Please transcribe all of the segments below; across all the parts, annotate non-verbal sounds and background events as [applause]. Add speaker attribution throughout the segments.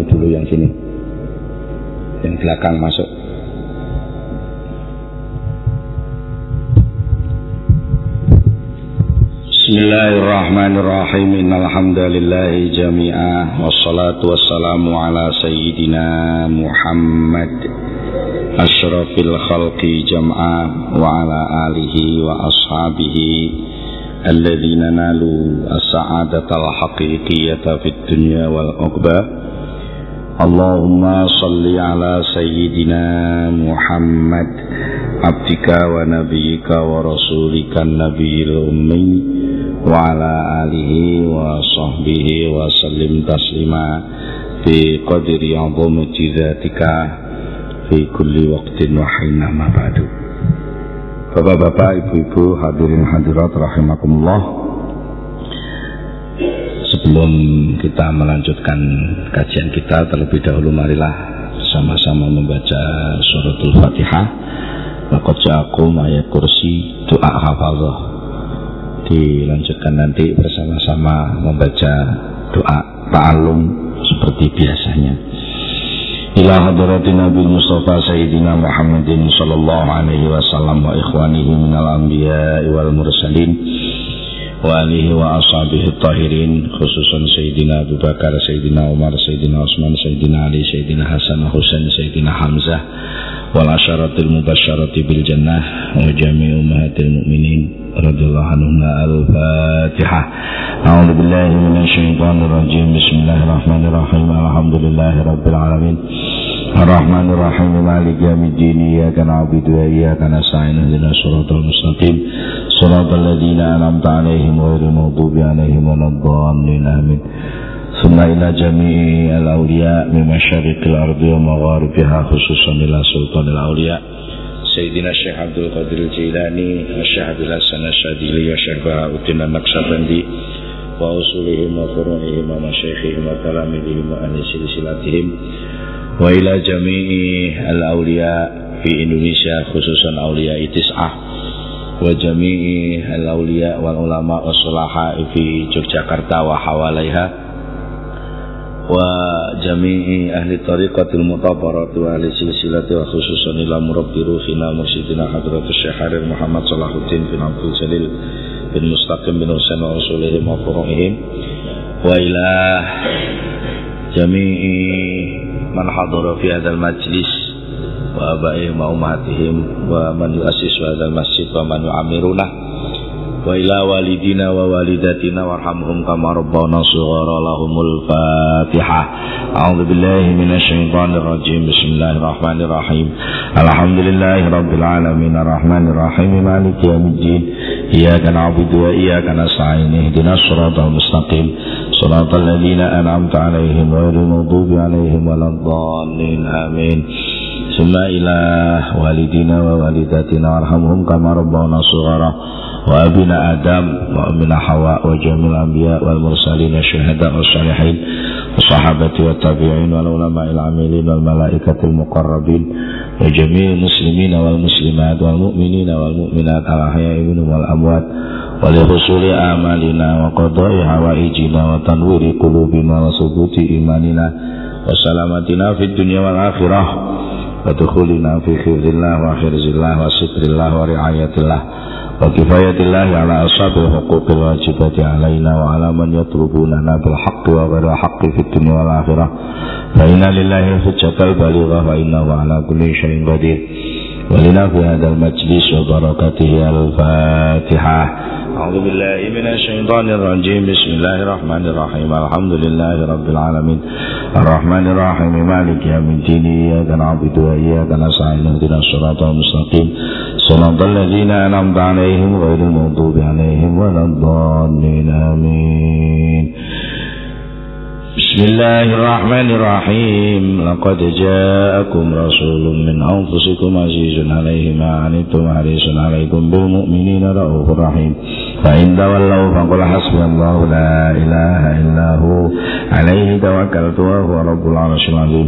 Speaker 1: mulai dulu yang sini. Yang belakang masuk. Bismillahirrahmanirrahim. Innal hamdalillah jami'a wassalatu wassalamu ala sayyidina Muhammad asyrafil khalqi jam'a wa ala alihi wa ashabihi الذين نالوا السعادة الحقيقية في الدنيا والعقبى اللهم صل على سيدنا محمد عبدك ونبيك ورسولك النبي الأمي وعلى آله وصحبه وسلم تسليما بقدر عظمة ذاتك في كل وقت وحين ما بعد Bapak-bapak, ibu-ibu, hadirin hadirat rahimakumullah. sebelum kita melanjutkan kajian kita terlebih dahulu marilah sama-sama membaca suratul fatihah. Lakot ja'akum ayat kursi doa hafadah Dilanjutkan nanti bersama-sama membaca doa ta'alum seperti biasanya. Ila hadirati Nabi Mustafa Sayyidina Muhammadin Sallallahu alaihi wasallam Wa ikhwanihi minal anbiya wal mursalin. وآله وأصحابه الطاهرين خصوصا سيدنا أبو بكر سيدنا عمر سيدنا عثمان سيدنا علي سيدنا حسن حسين سيدنا حمزة والعشرة المبشرة بالجنة وجميع أمهات المؤمنين رضي الله عنهم. الفاتحة. أعوذ بالله من الشيطان الرجيم. بسم الله الرحمن الرحيم. الحمد لله رب العالمين. الرحمن الرحيم مالك يوم الدين إياك نعبد وإياك نستعين اهدنا الصراط المستقيم صراط الذين أنعمت عليهم غير المغضوب عليهم ولا الضالين آمين ثم إلى جميع الأولياء من مشارق الأرض ومغاربها خصوصا إلى سلطان الأولياء سيدنا الشيخ عبد القادر الجيلاني الشيخ عبد الحسن الشاذلي والشيخ بهاء الدين النقشبندي وأصولهم وفروعهم ومشايخهم وتلاميذهم وأهل سلسلتهم wa ila jami'i al-awliya fi Indonesia khususan awliya itis'ah. Wa jami'i al-awliya wal ulama wassalaha fi Yogyakarta wa hawalaiha. Wa jami'i ahli tariqatil mutabarat wa ahli silsilati wa khususan ila murabbi ruhina mursyidina hadratu syaharir Muhammad Salahuddin bin Abdul Jalil bin Mustaqim bin Husain wa rasulihim wa furuhihim wa ila jami'i من حضر في هذا المجلس وآبائهم وأمهاتهم ومن يؤسس هذا المسجد ومن يعمرونه وإلى والدنا ووالداتنا وارحمهم كما ربنا صغارا لهم الفاتحة. أعوذ بالله من الشيطان الرجيم. بسم الله الرحمن الرحيم. الحمد لله رب العالمين. الرحمن الرحيم. مالك يوم الدين. إياك نعبد وإياك نستعين. اهدنا الصراط المستقيم. صراط الذين أنعمت عليهم غير المغضوب عليهم ولا الضالين آمين. ثم إلى والدنا ووالداتنا وارحمهم كما ربونا صغارا. وأبنا آدم وأمنا حواء وجميع الأنبياء والمرسلين الشهداء والصالحين. والصحابة والتابعين والعلماء العاملين والملائكة المقربين وجميع المسلمين والمسلمات والمؤمنين والمؤمنات الأحياء منهم والأموات ولحصول آمالنا وقضاء حوائجنا وتنوير قلوبنا وثبوت إيماننا وسلامتنا في الدنيا والآخرة ودخولنا في خير الله وحرز الله وستر الله ورعاية الله وكفاية الله على أصحاب الحقوق الواجبة علينا وعلى من يطلبوننا بالحق وغير الحق في الدنيا والآخرة. فإن لله الحجة البالغة وإنه على كل شيء قدير. ولنا في هذا المجلس وبركاته الفاتحة. أعوذ بالله من الشيطان الرجيم. بسم الله الرحمن الرحيم. الحمد لله رب العالمين. الرحمن الرحيم. مالك يوم الدين. إياك نعبد وإياك نستعين. اهدنا الصراط المستقيم. صراط الذين أنعمت عليهم غير المغضوب عليهم ولا الضالين آمين بسم الله الرحمن الرحيم. لقد جاءكم رسول من أنفسكم عزيز عليه ما عنتم حريص عليكم بالمؤمنين رؤوف رحيم. فإن تولوا فقل حسبي الله لا إله إلا هو. عليه توكلت وهو رب العرش العظيم.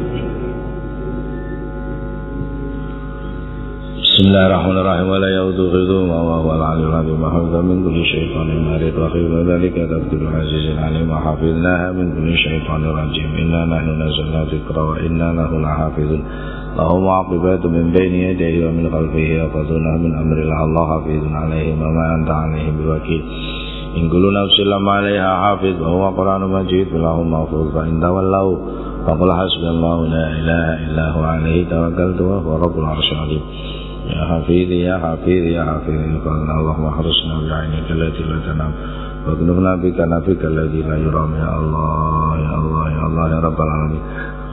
Speaker 1: بسم الله الرحمن الرحيم ولا يؤذ غذوما وهو العلي العظيم وحفظ من كل شيطان مارد وحفظ ذلك تفضل العزيز العليم وحفظناها من كل شيطان رجيم إنا نحن نزلنا ذكرا وإنا له لحافظون له معقبات من بين يديه ومن خلفه يحفظونه من أمر الله الله حفيظ عليهم وما أنت عليهم بوكيل إن كل نفس لما عليها حافظ وهو قرآن مجيد فله محفوظ فإن تولوا فقل حسبي الله لا إله إلا هو عليه توكلت وهو رب العرش العظيم يا حفيظي يا حفيظي يا حفيظي قالنا اللهم احرسنا بعينك التي لا تنام واكنفنا بك نفيك الذي لا يرام يا الله يا الله يا الله يا رب العالمين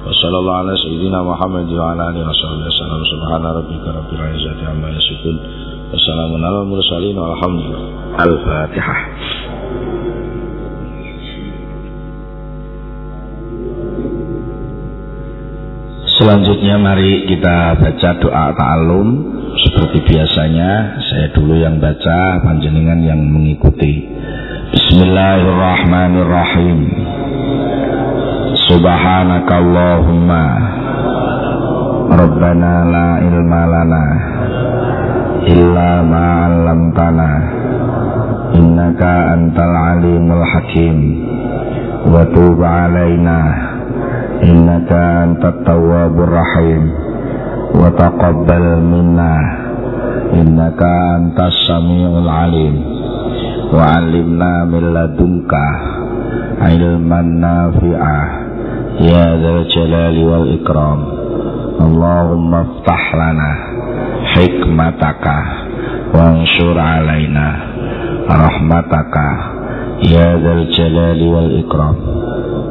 Speaker 1: وصلى الله على سيدنا محمد وعلى اله وصحبه وسلم سبحان ربك رب العزه عما يصفون وسلام على المرسلين والحمد لله الفاتحه Selanjutnya mari kita baca doa ta'alum seperti biasanya saya dulu yang baca, panjenengan yang mengikuti. Bismillahirrahmanirrahim. Subhanakallahumma. Rabbana la ilma lana illa ma 'allamtana. Innaka antal alimul hakim. Wa tub 'alaina innaka antat tawwabur rahim wa taqabbal minna innaka antas samiul alim wa alimna min ladunka ilman nafi'ah ya dzal jalali wal ikram Allahumma iftah lana hikmataka wansur alaina rahmataka ya dzal jalali wal ikram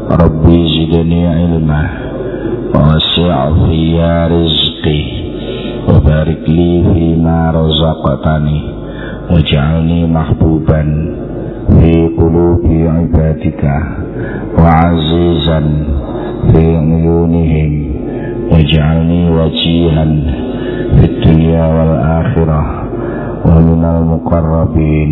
Speaker 1: Rabbi zidni rizqi wa barik li fi ma razaqtani waj'alni mahbuban fi qulubi ibadika wa azizan fi uyunihim waj'alni wajihan fi dunya wal akhirah wa minal muqarrabin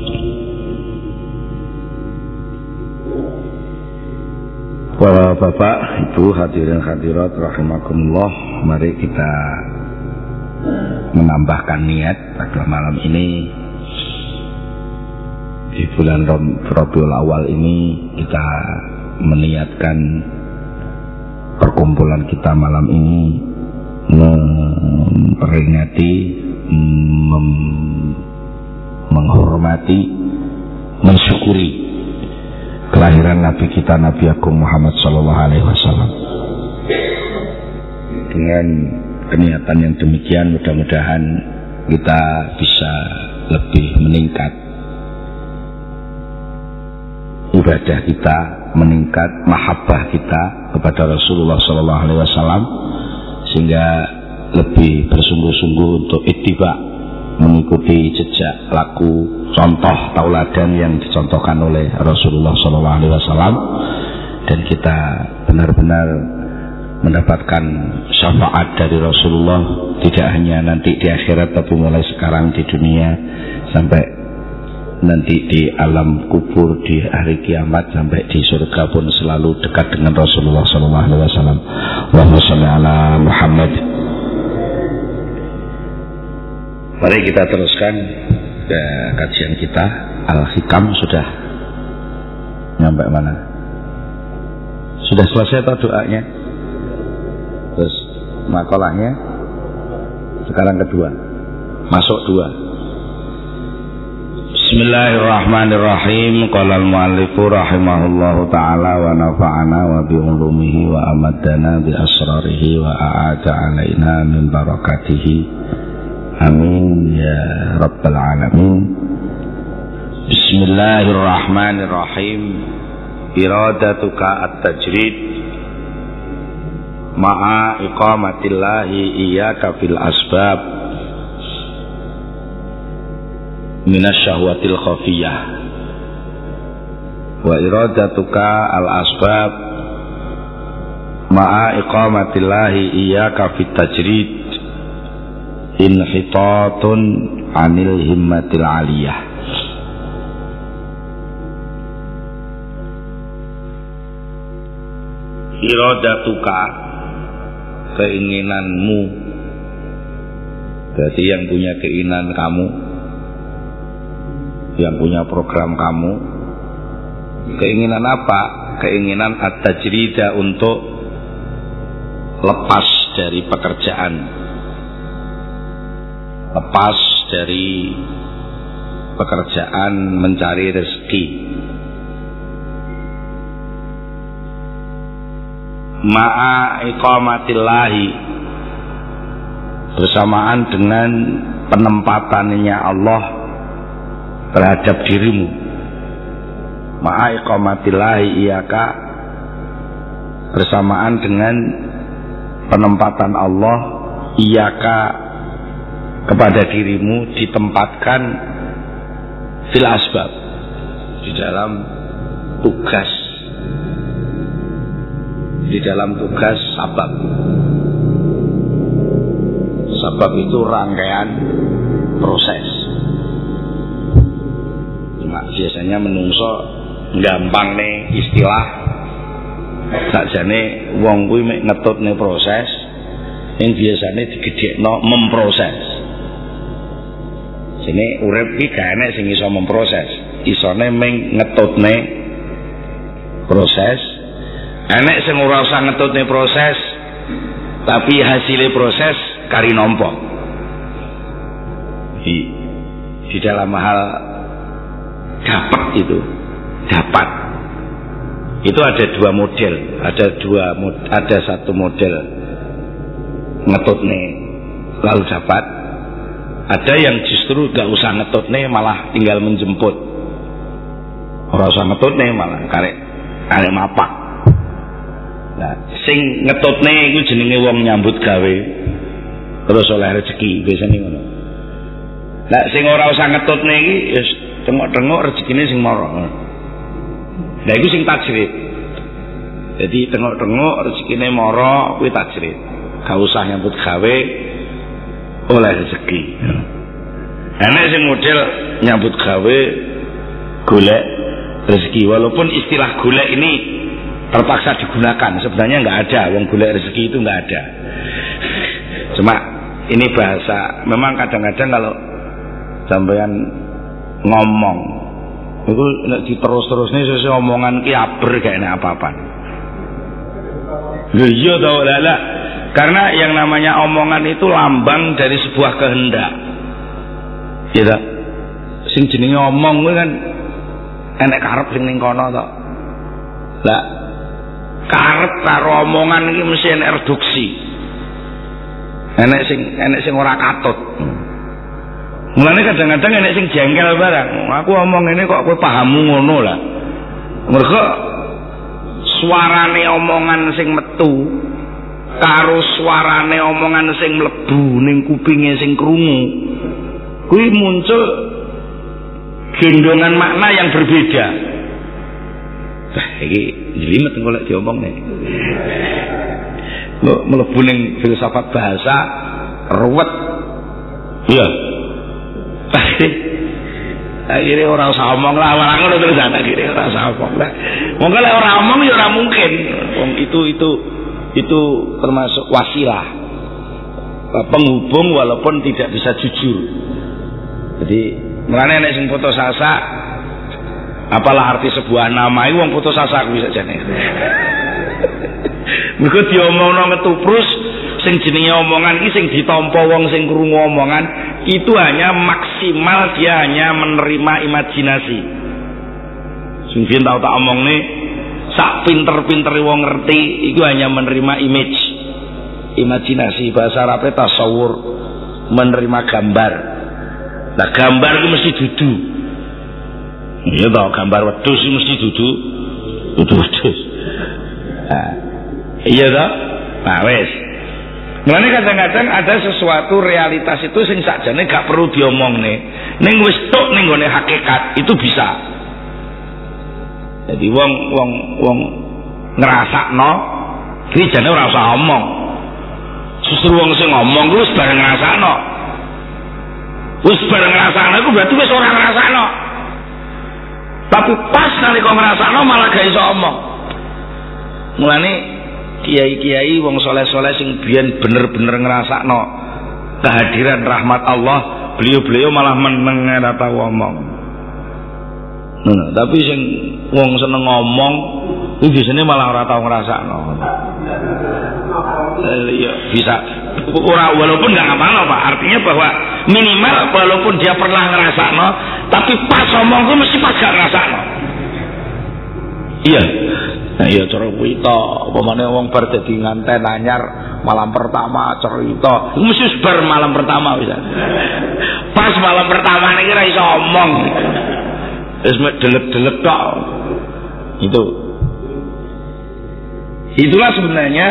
Speaker 1: Para bapak, ibu, hadirin hadirat rahimakumullah, mari kita menambahkan niat pada malam ini. Di bulan Rabiul Awal ini kita meniatkan perkumpulan kita malam ini memperingati mem menghormati mensyukuri kelahiran Nabi kita Nabi Agung Muhammad Sallallahu Alaihi Wasallam. Dengan keniatan yang demikian mudah-mudahan kita bisa lebih meningkat ibadah kita meningkat mahabbah kita kepada Rasulullah Sallallahu Alaihi Wasallam sehingga lebih bersungguh-sungguh untuk ittiba mengikuti jejak laku contoh tauladan yang dicontohkan oleh Rasulullah Wasallam dan kita benar-benar mendapatkan syafaat dari Rasulullah tidak hanya nanti di akhirat tapi mulai sekarang di dunia sampai nanti di alam kubur di hari kiamat sampai di surga pun selalu dekat dengan Rasulullah Shallallahu Alaihi Wasallam. Allahumma Muhammad. Mari kita teruskan ke kajian kita Al-Hikam sudah nyampe mana? Sudah selesai atau doanya? Terus makolahnya sekarang kedua. Masuk dua. Bismillahirrahmanirrahim. Qala al-muallif rahimahullahu taala wa nafa'ana wa bi ulumihi wa amadana bi asrarihi wa a'ada alaina min barakatihi. Amin ya rabbal alamin. Bismillahirrahmanirrahim. Iradatuka at-tajrid. Ma'a iqamatillahi iyyaka fil asbab. Minasyahwatil khafiyah. Wa iradatuka al asbab ma'a iqamatillahi iyyaka fit tajrid inhitatun anil himmatil aliyah. Iradatuka keinginanmu. Berarti yang punya keinginan kamu yang punya program kamu. Keinginan apa? Keinginan at-tajrida untuk lepas dari pekerjaan lepas dari pekerjaan mencari rezeki. Ma'a iqamatillahi bersamaan dengan penempatannya Allah terhadap dirimu. Ma'a iqamatillahi iyaka bersamaan dengan penempatan Allah iyaka kepada dirimu ditempatkan fil asbab di dalam tugas di dalam tugas sabab. Sabab itu rangkaian proses. Biasanya menungso gampang nih istilah. Sakjane wong kuwi mek ngetutne proses yang biasanya digedhekno memproses sini urip ki gak enek sing iso memproses. Isone meng ngetutne proses. Enek sing ora usah ngetutne proses tapi hasilnya proses kari nompo di, di dalam hal dapat itu dapat. Itu ada dua model ada dua ada satu model ngetut nih lalu dapat ada yang justru gak usah ngetut nih malah tinggal menjemput orang usah ngetut nih malah karek karek mapak nah sing ngetut nih itu jenenge wong nyambut gawe terus oleh rezeki biasanya ngono nah sing ora usah ngetut nih tengok-tengok rezekine sing mara. Lah iku sing tajrid. Jadi tengok-tengok rezekine mara kuwi tajrid. Gak usah nyambut gawe oleh rezeki. Enak sing model nyambut gawe golek rezeki. Walaupun istilah golek ini terpaksa digunakan. Sebenarnya nggak ada. Wong golek rezeki itu nggak ada. Cuma ini bahasa memang kadang-kadang kalau sampean ngomong itu diterus-terus nih sesuai omongan ki aber gak enak apa-apa. Iya tau lala karena yang namanya omongan itu lambang dari sebuah kehendak ya sing jenenge omong kuwi kan enek karep sing ning kono to lah karep karo omongan iki mesti enek reduksi enek sing enek sing ora katut Mulane kadang-kadang enek sing jengkel barang. Aku omong ini kok kowe pahammu ngono lah. Mergo suarane omongan sing metu karo suarane omongan sing mlebu ning kupinge sing krungu kuwi muncul gendongan makna yang berbeda. Wah, iki jelimet lek diomong nek. mlebu ning filsafat bahasa ruwet. Iya. [laughs] akhirnya orang usah omong lah orang ngono terus akhirnya orang usah omong lah lek orang omong ya ora mungkin itu itu itu termasuk wasilah. Penghubung walaupun tidak bisa jujur. Jadi mulane nek sing foto sasa apalah arti sebuah nama itu wong foto sasa bisa jane. [laughs] Mergo diomongno ngetuprus sing jenenge omongan iki sing ditampa wong sing krungu omongan itu hanya maksimal dia hanya menerima imajinasi. Sing tahu tak omong nih sak pinter-pinter wong ngerti itu hanya menerima image. Imajinasi bahasa Arabnya tasawur. Menerima gambar. Nah gambar itu mesti dudu. Iya tau gambar wedus mesti dudu. Dudu wedus nah, iya tau nah wes Mulane kadang-kadang ada sesuatu realitas itu sing sakjane gak perlu diomong nih. Ning wis tok ning hakikat itu bisa. Jadi wong wong wong ngrasakno iki jane ora usah omong. Justru wong sing ngomong wis bareng ngrasakno. Wis bareng ngrasakno iku berarti wis ora ngrasakno. Tapi pas nalika ngrasakno malah gak iso omong. Mulane kiai-kiai wong soleh-soleh sing biyen bener-bener ngrasakno kehadiran rahmat Allah beliau-beliau malah meneng ora tau ngomong nah, tapi sing wong seneng ngomong itu biasanya malah ora tau ngrasakno eh, iya bisa ora walaupun nggak apa-apa Pak artinya bahwa minimal walaupun dia pernah ngrasakno tapi pas ngomong itu mesti pas gak ngrasakno iya Nah iya cerita, pemane wong bar dadi nganten malam pertama cerita. Mesti bar malam pertama bisa. Pas malam pertama niki ora iso omong. Wis delek-delek tok. Itu. Itulah sebenarnya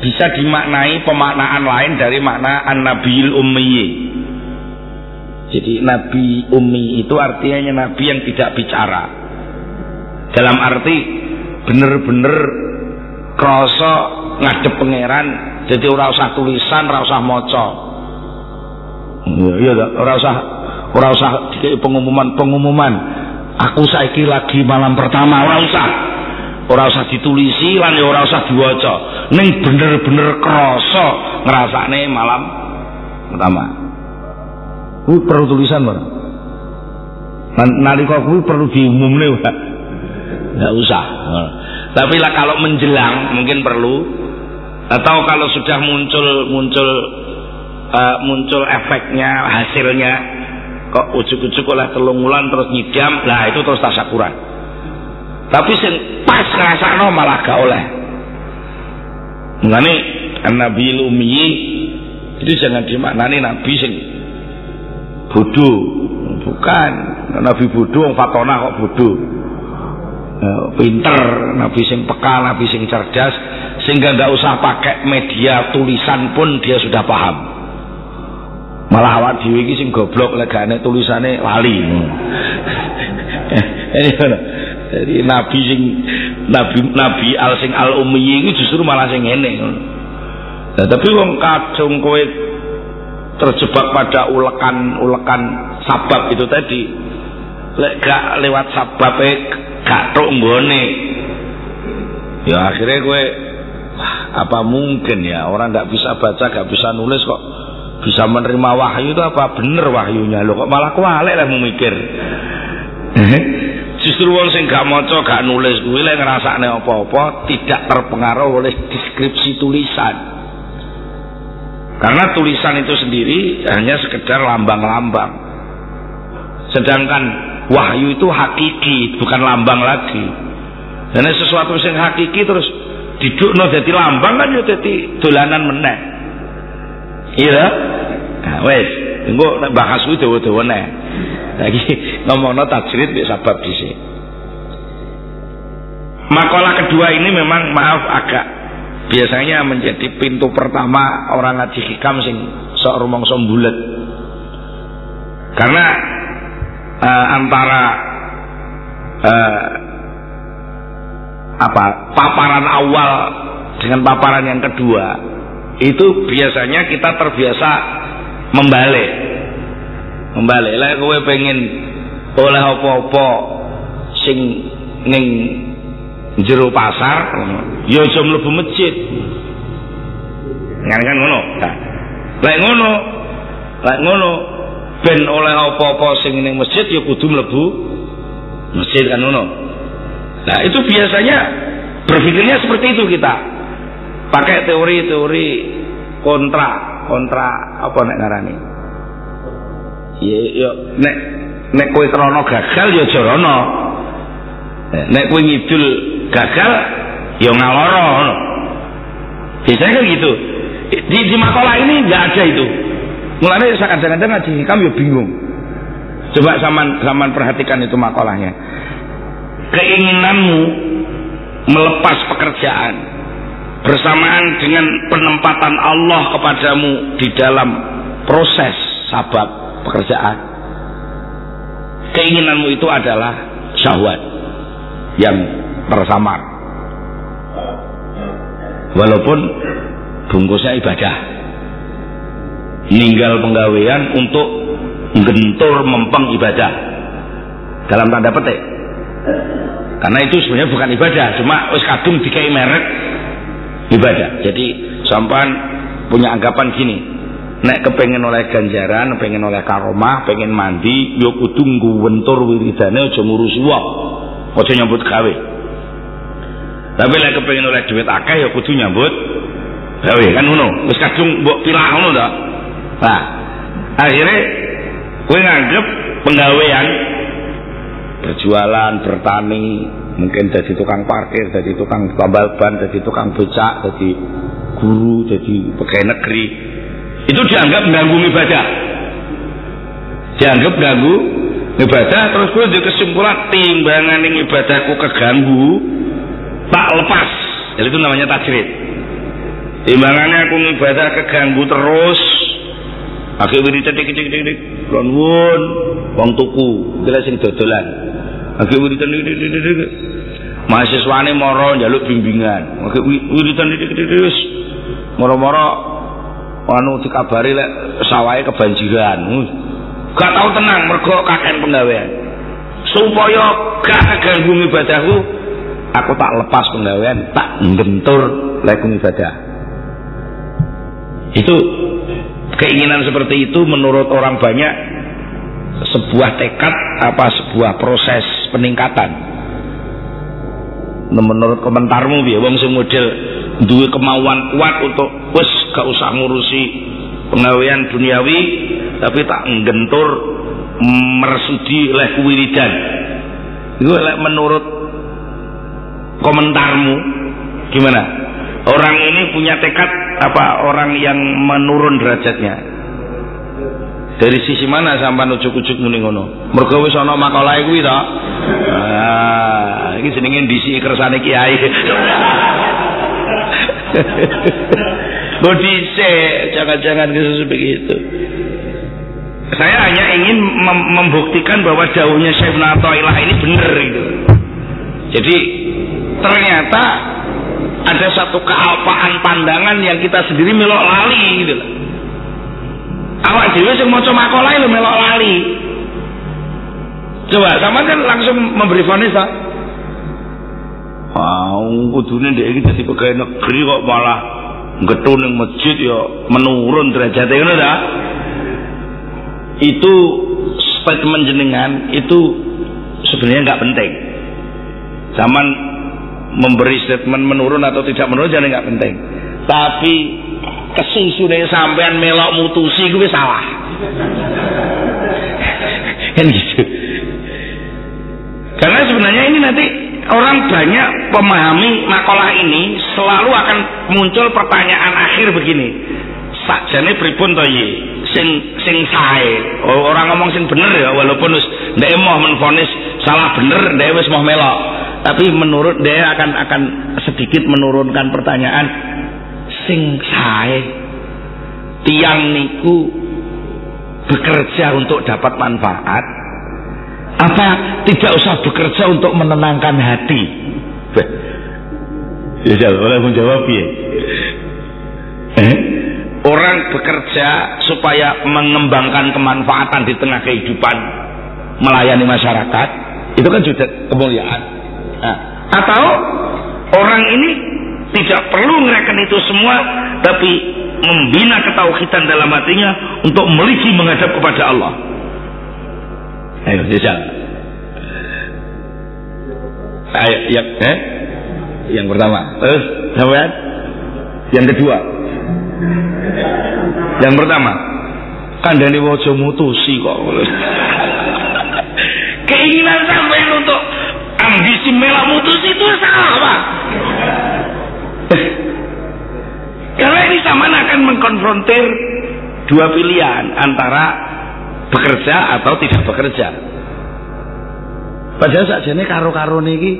Speaker 1: bisa dimaknai pemaknaan lain dari makna an-nabiyil ummi. Jadi nabi ummi itu artinya nabi yang tidak bicara. Dalam arti bener-bener krasa ngadep pangeran jadi ora usah tulisan ora usah maca iya iya ora usah ora usah pengumuman-pengumuman aku saiki lagi malam pertama ora usah. Ora usah ditulisi lan ya ora usah diwaca. Ning bener-bener krasa ngrasakne malam pertama. Kuwi perlu tulisan Pak. Nalika kuwi perlu diumumne Pak. Nggak usah. Tapi lah kalau menjelang mungkin perlu. Atau kalau sudah muncul muncul uh, muncul efeknya hasilnya kok ujuk-ujuk oleh telung bulan terus nyidam lah itu terus tasakuran tapi sing pas ngrasakno malah gak oleh. Mengenai Nabi Lumi itu jangan dimaknani Nabi sing bodoh. Bukan. Nabi bodoh orang fatona kok bodoh. Eh, pinter, nabi sing peka, nabi sing cerdas, sehingga nggak usah pakai media tulisan pun dia sudah paham. Malah awak dhewe iki sing goblok legane tulisane lali. [laughs] Jadi nabi sing nabi nabi al sing al ummi ini justru malah sing ngene. Nah, tapi wong kacung kowe terjebak pada ulekan-ulekan sabab itu tadi lek gak lewat sabab gak tok nggone ya akhirnya gue apa mungkin ya orang nggak bisa baca nggak bisa nulis kok bisa menerima wahyu itu apa? Bener wahyunya. Lo kok malah kualek lah memikir. Justru wong sing gak maca gak nulis kuwi lek ngrasakne apa-apa tidak terpengaruh oleh deskripsi tulisan. Karena tulisan itu sendiri hanya sekedar lambang-lambang. Sedangkan wahyu itu hakiki bukan lambang lagi. Karena sesuatu yang hakiki terus no jadi lambang kan jadi dolanan meneh iya nah wes. Tunggu bahas itu dawa-dawa neh. Lagi [laughs] ngomongno tajrid bisa sabab sini makalah kedua ini memang maaf agak biasanya menjadi pintu pertama orang ngaji hikam sing sok rumong sombulet karena uh, antara uh, apa paparan awal dengan paparan yang kedua itu biasanya kita terbiasa membalik. Membalik. Lah kowe pengen oleh apa-apa sing ning jero pasar ya aja mlebu masjid. Kan ngono? Nah, lek ngono lek ngono ben oleh apa-apa sing ning masjid ya kudu mlebu masjid kan ngono. Nah, itu biasanya berpikirnya seperti itu kita. Pakai teori-teori kontra, kontra apa nek ngarani? Ya ya nek nek kowe krana gagal ya jorono. Nek kowe ngidul gagal ya ngaloro ngono. Biasanya kan gitu. Di, di makalah ini nggak ada itu. Mulanya kadang-kadang ngaji kamu ya bingung. Coba saman saman perhatikan itu makalahnya. Keinginanmu melepas pekerjaan bersamaan dengan penempatan Allah kepadamu di dalam proses sabab pekerjaan. Keinginanmu itu adalah syahwat yang tersamar. Walaupun bungkusnya ibadah. Ninggal penggawean untuk gentur mempeng ibadah. Dalam tanda petik. Karena itu sebenarnya bukan ibadah, cuma wis kadung dikai merek ibadah. Jadi sampan punya anggapan gini, nek kepengen oleh ganjaran, pengen oleh karomah, pengen mandi, yo kudu ngwentur wiridane aja ngurus wong. Aja nyambut gawe. Tapi lek kepengen oleh duit akeh ya kudu nyambut gawe kan ngono. Wis kadung mbok pilah ngono ta. Nah, akhirnya kowe nganggep penggawean berjualan, bertani, mungkin jadi tukang parkir, jadi tukang tambal ban, jadi tukang becak, jadi guru, jadi pegawai negeri. Itu dianggap mengganggu ibadah. Dianggap mengganggu ibadah, terus gue di kesimpulan timbangan ini ibadahku keganggu, tak lepas. Jadi itu namanya tajrid. Timbangannya aku ibadah keganggu terus, Akhirnya wiridan dik dik dik dik, won, wong tuku, kira sing dodolan. Dik dik. Mahasiswane moro njaluk bimbingan. Akhirnya wiridan. Moro-moro anu dikabari lek sawahe kebanjiran. Gak tau tenang mergo kakek penggawean. Supaya gak keganggu ibadahku, aku tak lepas penggawean, tak ngentur lek ibadah. Itu keinginan seperti itu menurut orang banyak sebuah tekad apa sebuah proses peningkatan. Nah, menurut komentarmu ya wong sing model duwe kemauan kuat untuk wis gak usah ngurusi pengawian duniawi tapi tak nggentur mersudi leh wiridan. Itu menurut komentarmu gimana? Orang ini punya tekad apa? Orang yang menurun derajatnya dari sisi mana sampai ujuk-ujuk muni ngono mergo wis ana makalah kuwi to ah iki jenenge disi kersane kiai [laughs] Bodise, jangan-jangan begitu. Saya hanya ingin mem membuktikan bahwa jauhnya Syekh Ilah ini benar gitu. Jadi ternyata ada satu kealpaan pandangan yang kita sendiri melok lali gitu. Awak dewe sing maca makalah lho melok lali. Coba sama kan langsung memberi vonis tak? Wah, kudune ndek iki dadi pegawai negeri kok malah getun ning masjid ya menurun derajatnya ngono ta? Itu statement jenengan itu sebenarnya nggak penting. Zaman memberi statement menurun atau tidak menurun jangan nggak penting tapi kesusune sampean melok mutusi gue salah. [laughs] Kan gitu. Karena sebenarnya ini nanti orang banyak memahami makalah ini selalu akan muncul pertanyaan akhir begini. Sakjane pripun to ye sing sing sae. Orang ngomong sing bener ya walaupun wis ndek mau menfonis salah bener ndek wis mau melok. Tapi menurut dia akan akan sedikit menurunkan pertanyaan sing sae. Tiang niku bekerja untuk dapat manfaat. Apa tidak usah bekerja untuk menenangkan hati? Ya boleh menjawab ya? Eh? orang bekerja supaya mengembangkan kemanfaatan di tengah kehidupan melayani masyarakat itu kan juga kemuliaan. Nah, atau orang ini tidak perlu ngereken itu semua, tapi membina ketauhidan dalam hatinya untuk meliji menghadap kepada Allah. Ayo, bisa. Ayo, yang, eh? yang pertama. Terus, sampean? Yang kedua. Yang pertama. kandhane waja mutusi kok. [laughs] Keinginan sampai untuk ambisi mela mutusi itu salah. Karena ini sama akan mengkonfrontir dua pilihan antara bekerja atau tidak bekerja. Padahal saja ini karo-karo niki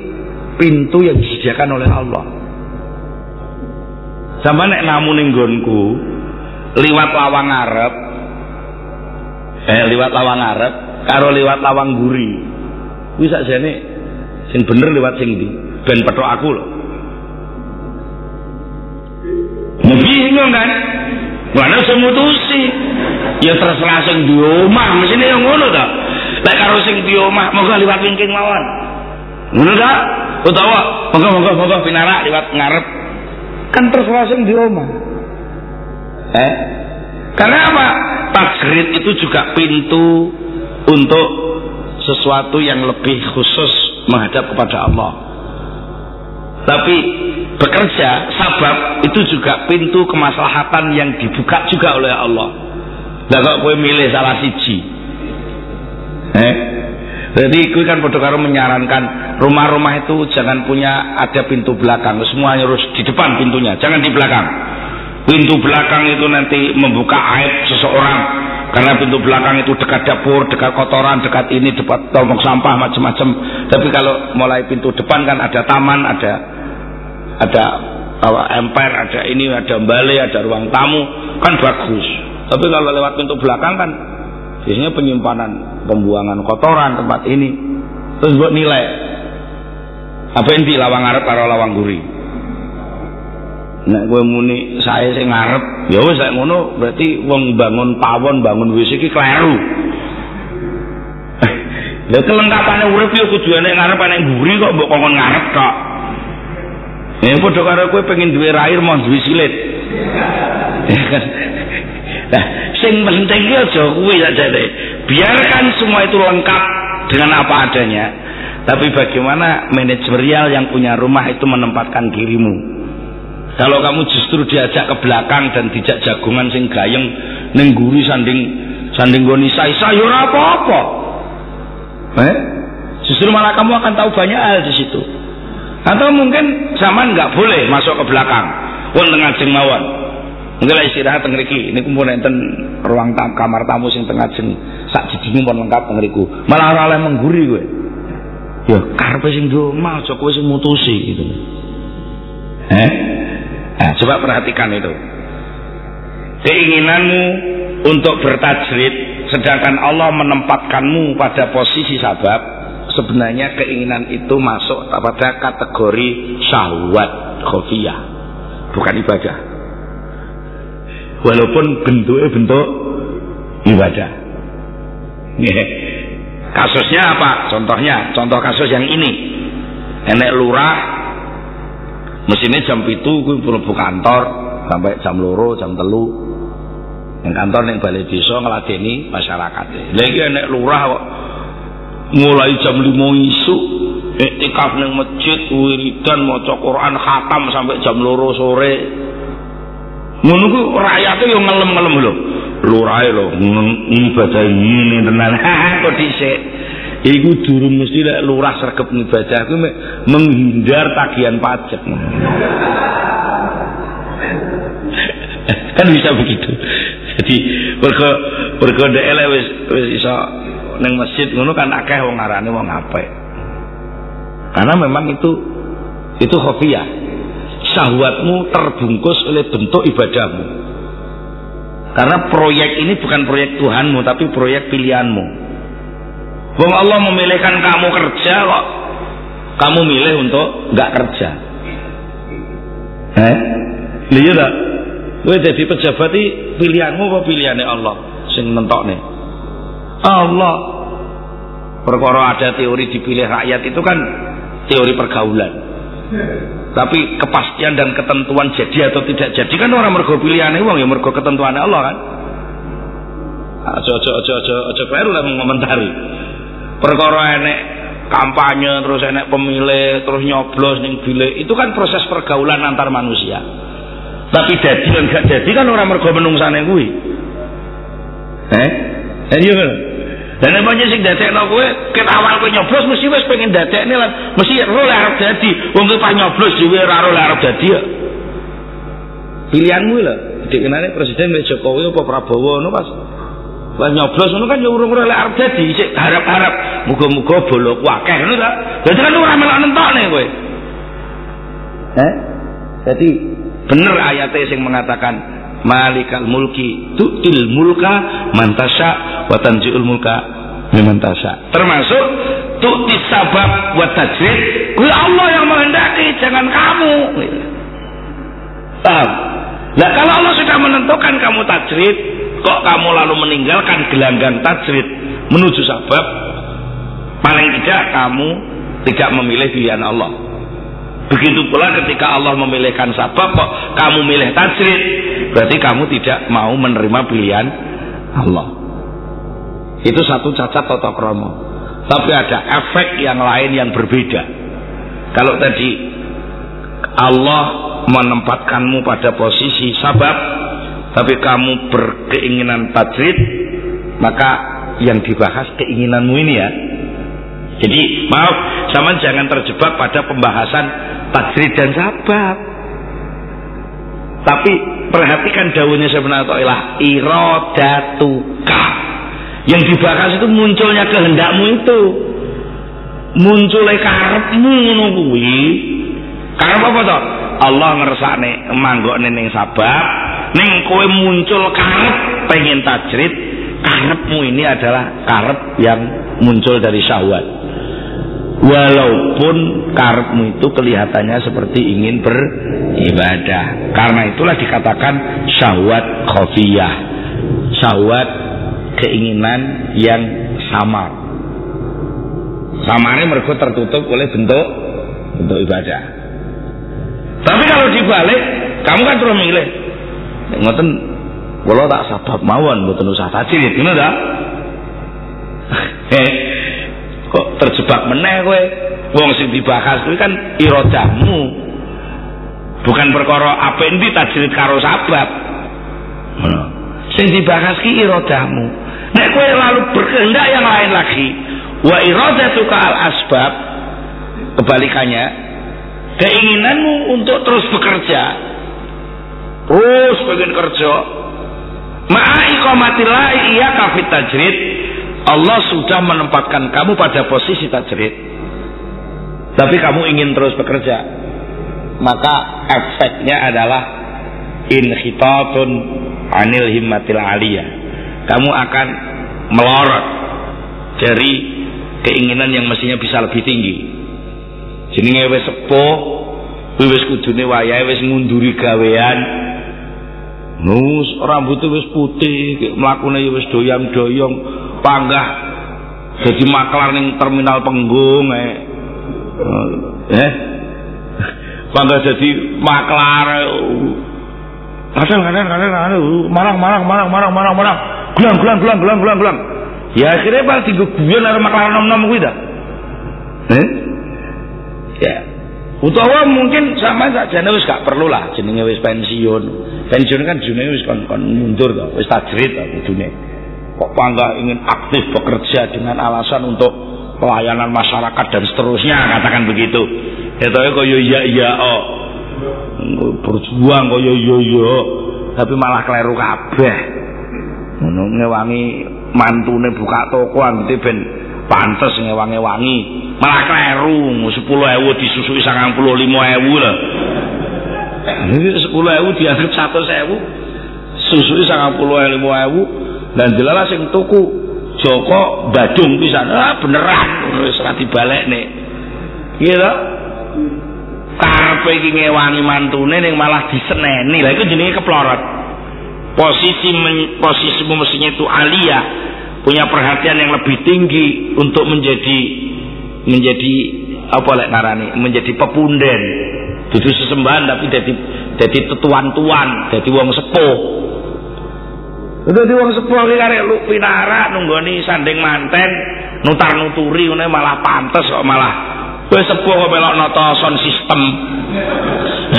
Speaker 1: pintu yang disediakan oleh Allah. Sama nek namun gonku liwat lawang ngarep eh liwat lawang ngarep karo liwat lawang guri kuwi sakjane sing bener liwat sing ndi ben petok aku lho bingung kan mana semutusi ya terserah sing di omah mesine yang ngono ta lek karo sing di omah moga liwat wingking mawon ngono ta utawa moga moga moga pinarak liwat ngarep kan terserah sing di omah Eh? Karena apa? Tajrid itu juga pintu untuk sesuatu yang lebih khusus menghadap kepada Allah. Tapi bekerja, sabab itu juga pintu kemaslahatan yang dibuka juga oleh Allah. Lah kok kowe milih salah siji. Eh? Jadi gue kan bodoh karo menyarankan rumah-rumah itu jangan punya ada pintu belakang, semuanya harus di depan pintunya, jangan di belakang pintu belakang itu nanti membuka aib seseorang karena pintu belakang itu dekat dapur, dekat kotoran, dekat ini, dekat tong sampah macam-macam. Tapi kalau mulai pintu depan kan ada taman, ada ada emper, ada ini, ada balai, ada ruang tamu, kan bagus. Tapi kalau lewat pintu belakang kan biasanya penyimpanan, pembuangan kotoran tempat ini. Terus buat nilai. Apa ini lawang arep karo lawang gurih nek kowe muni saya sing ngarep ya wis lek ngono berarti wong bangun pawon bangun WC iki kleru. [laughs] Lha kelengkapane urip yo kudu enek ngarep enek mburi kok mbok kongkon ngarep kok ya padha karo kowe pengen duwe rair mau duwe silit nah sing penting ki aja kuwi sakjane biarkan semua itu lengkap dengan apa adanya tapi bagaimana manajerial yang punya rumah itu menempatkan dirimu kalau kamu justru diajak ke belakang dan dijak jagungan sing gayeng ning guri sanding sanding goni saya sayur apa-apa. Eh? Justru malah kamu akan tahu banyak hal di situ. Atau mungkin zaman nggak boleh masuk ke belakang. Wong tengah jeng mawon. Mungkin lah istirahat teng mriki. Niku pun enten ruang tam, kamar tamu sing tengah jeng sak jidine pun lengkap teng mriku. Malah ora oleh mengguri kowe. Ya karepe sing do aja kowe sing mutusi gitu. Eh? Nah, coba perhatikan itu. Keinginanmu untuk bertajrid sedangkan Allah menempatkanmu pada posisi sabab sebenarnya keinginan itu masuk pada kategori syahwat khofiyah. Bukan ibadah. Walaupun bentuknya bentuk ibadah. Kasusnya apa? Contohnya contoh kasus yang ini. Enek lurah mesinnya jam itu gue mlebu kantor sampai jam loro jam telu. Yang kantor yang balai desa ngeladeni masyarakat lagi enek lurah kok mulai jam lima isu iktikaf neng masjid wiridan maca Quran khatam sampai jam loro sore ngono ku rakyatnya yang ngelem-ngelem lho lurahe lho ibadah ini tenan [laughs] kok dhisik Iku durung mesti lek lurah sregep ibadah kuwi menghindar tagihan pajak. [laughs] kan bisa begitu. Jadi mergo mergo dhek iso ning masjid ngono kan akeh wong ngarane wong apik. Karena memang itu itu khofiyah. Syahwatmu terbungkus oleh bentuk ibadahmu. Karena proyek ini bukan proyek Tuhanmu tapi proyek pilihanmu. Wong Allah memilihkan kamu kerja kok kamu milih untuk nggak kerja. Eh? Lihat tak? Jadi pejabat pilihanmu apa pilihannya Allah? Sing nih. Allah. Perkara ada teori dipilih rakyat itu kan teori pergaulan. Tapi kepastian dan ketentuan jadi atau tidak jadi kan orang mergo pilihannya wong ya mergo ketentuannya Allah kan. Aja aja aja aja aja kleru lah mengomentari perkara enek kampanye terus enek pemilih terus nyoblos ning bilik itu kan proses pergaulan antar manusia tapi jadi dan gak jadi kan orang mergo menungsane kuwi Eh? Eh iya Dan apa sing dadekno kowe ket awal kowe nyoblos mesti wis pengen dadekne lan mesti ro arep dadi. Wong kowe pas nyoblos dhewe ora ro arep dadi ya. Pilihanmu lho. Dikenane presiden Jokowi apa Prabowo ngono pas Lah nyoblos ngono kan ya urung-urung lek arep dadi, sik harap-harap muga-muga bolok akeh ngono ta. Dadi kan ora melok nentokne kowe. Eh? Jadi bener ayatnya yang mengatakan Malikal mulki tu'til mulka mantasya wa tanji'ul mulka mimantasya. Termasuk tu'ti sabab wa tajrid. Allah yang menghendaki, jangan kamu. Paham? Nah kalau Allah sudah menentukan kamu tajrid, kok kamu lalu meninggalkan gelanggang tajrid menuju sabab, paling tidak kamu tidak memilih pilihan Allah. Begitu pula ketika Allah memilihkan sabab kok kamu milih tajrid, berarti kamu tidak mau menerima pilihan Allah. Itu satu cacat tata kromo. Tapi ada efek yang lain yang berbeda. Kalau tadi Allah menempatkanmu pada posisi sabab tapi kamu berkeinginan tajrid maka yang dibahas keinginanmu ini ya jadi maaf sama jangan terjebak pada pembahasan tajrid dan sabab tapi perhatikan daunnya sebenarnya ilah irodatuka yang dibahas itu munculnya kehendakmu itu. Munculnya karepmu ngono kuwi. Apa toh? Allah ngersakne manggokne ning sabab ning kowe muncul karep pengen tajrid karepmu ini adalah karep yang muncul dari syahwat walaupun karepmu itu kelihatannya seperti ingin beribadah karena itulah dikatakan syahwat khafiyah syahwat keinginan yang samar samarnya mereka tertutup oleh bentuk bentuk ibadah tapi kalau dibalik, kamu kan terus milih. Ngoten kula tak sabab mawon mboten usah tajrid, ngono ta? Kok terjebak meneh kowe? Wong sing dibahas kuwi kan irodahmu. Bukan perkara apa endi tajrid karo sabab. Ngono. Sing dibahas ki irodahmu. Nek kowe lalu berkehendak yang lain lagi, wa iradatuka al asbab kebalikannya keinginanmu untuk terus bekerja terus pengen kerja ma'a iqamatillah iya kafit tajrid Allah sudah menempatkan kamu pada posisi tajrid tapi kamu ingin terus bekerja. Maka efeknya adalah inhitatun anil himmatil aliyah. Kamu akan melorot dari keinginan yang mestinya bisa lebih tinggi. Jenenge wis sepuh wis kudune wayahe wis ngunduri gawean nus rambutnya wis putih mlakune wis doyang-doyong panggah jadi maklar ning terminal penggung eh. Eh? Panggah jadi maklar kadang kadang kadang marang marang marang marang marang marang. Gulang gulang gulang gulang gulang gulang. Ya akhirnya pas tinggal guyon ada maklar nom nom kuwi dah. Eh? Ya. Utawa mungkin sama saja wis gak perlu lah jenenge wis pensiun pensiun kan jenenge wis kon, kon mundur to wis tajrid to kudune kok bangga ingin aktif bekerja dengan alasan untuk pelayanan masyarakat dan seterusnya katakan begitu. Itu ya kok iya iya oh. Berjuang kok iya iya. Tapi malah keliru kabeh. Ngono ngewangi mantune buka toko anggite ben pantes ngewangi-wangi. Malah kleru 10 ewu disusui 95 ewu ini 10 ewu dianggap 100 ewu susui 95 ewu dan jelas sing tuku Joko Badung bisa ah beneran wis dibalik nih gitu karepe iki ngewangi mantune ning malah diseneni. Lah iku jenenge keplorot. Posisi posisimu mestinya itu aliyah punya perhatian yang lebih tinggi untuk menjadi menjadi apa lek ngarani menjadi pepunden dudu sesembahan tapi jadi jadi tetuan-tuan jadi wong sepuh. Di wong sepuh iki karek lu pinara nunggoni sanding manten nutar nuturi ngene malah pantes kok malah. Wis sepuh kok melok nata sound system.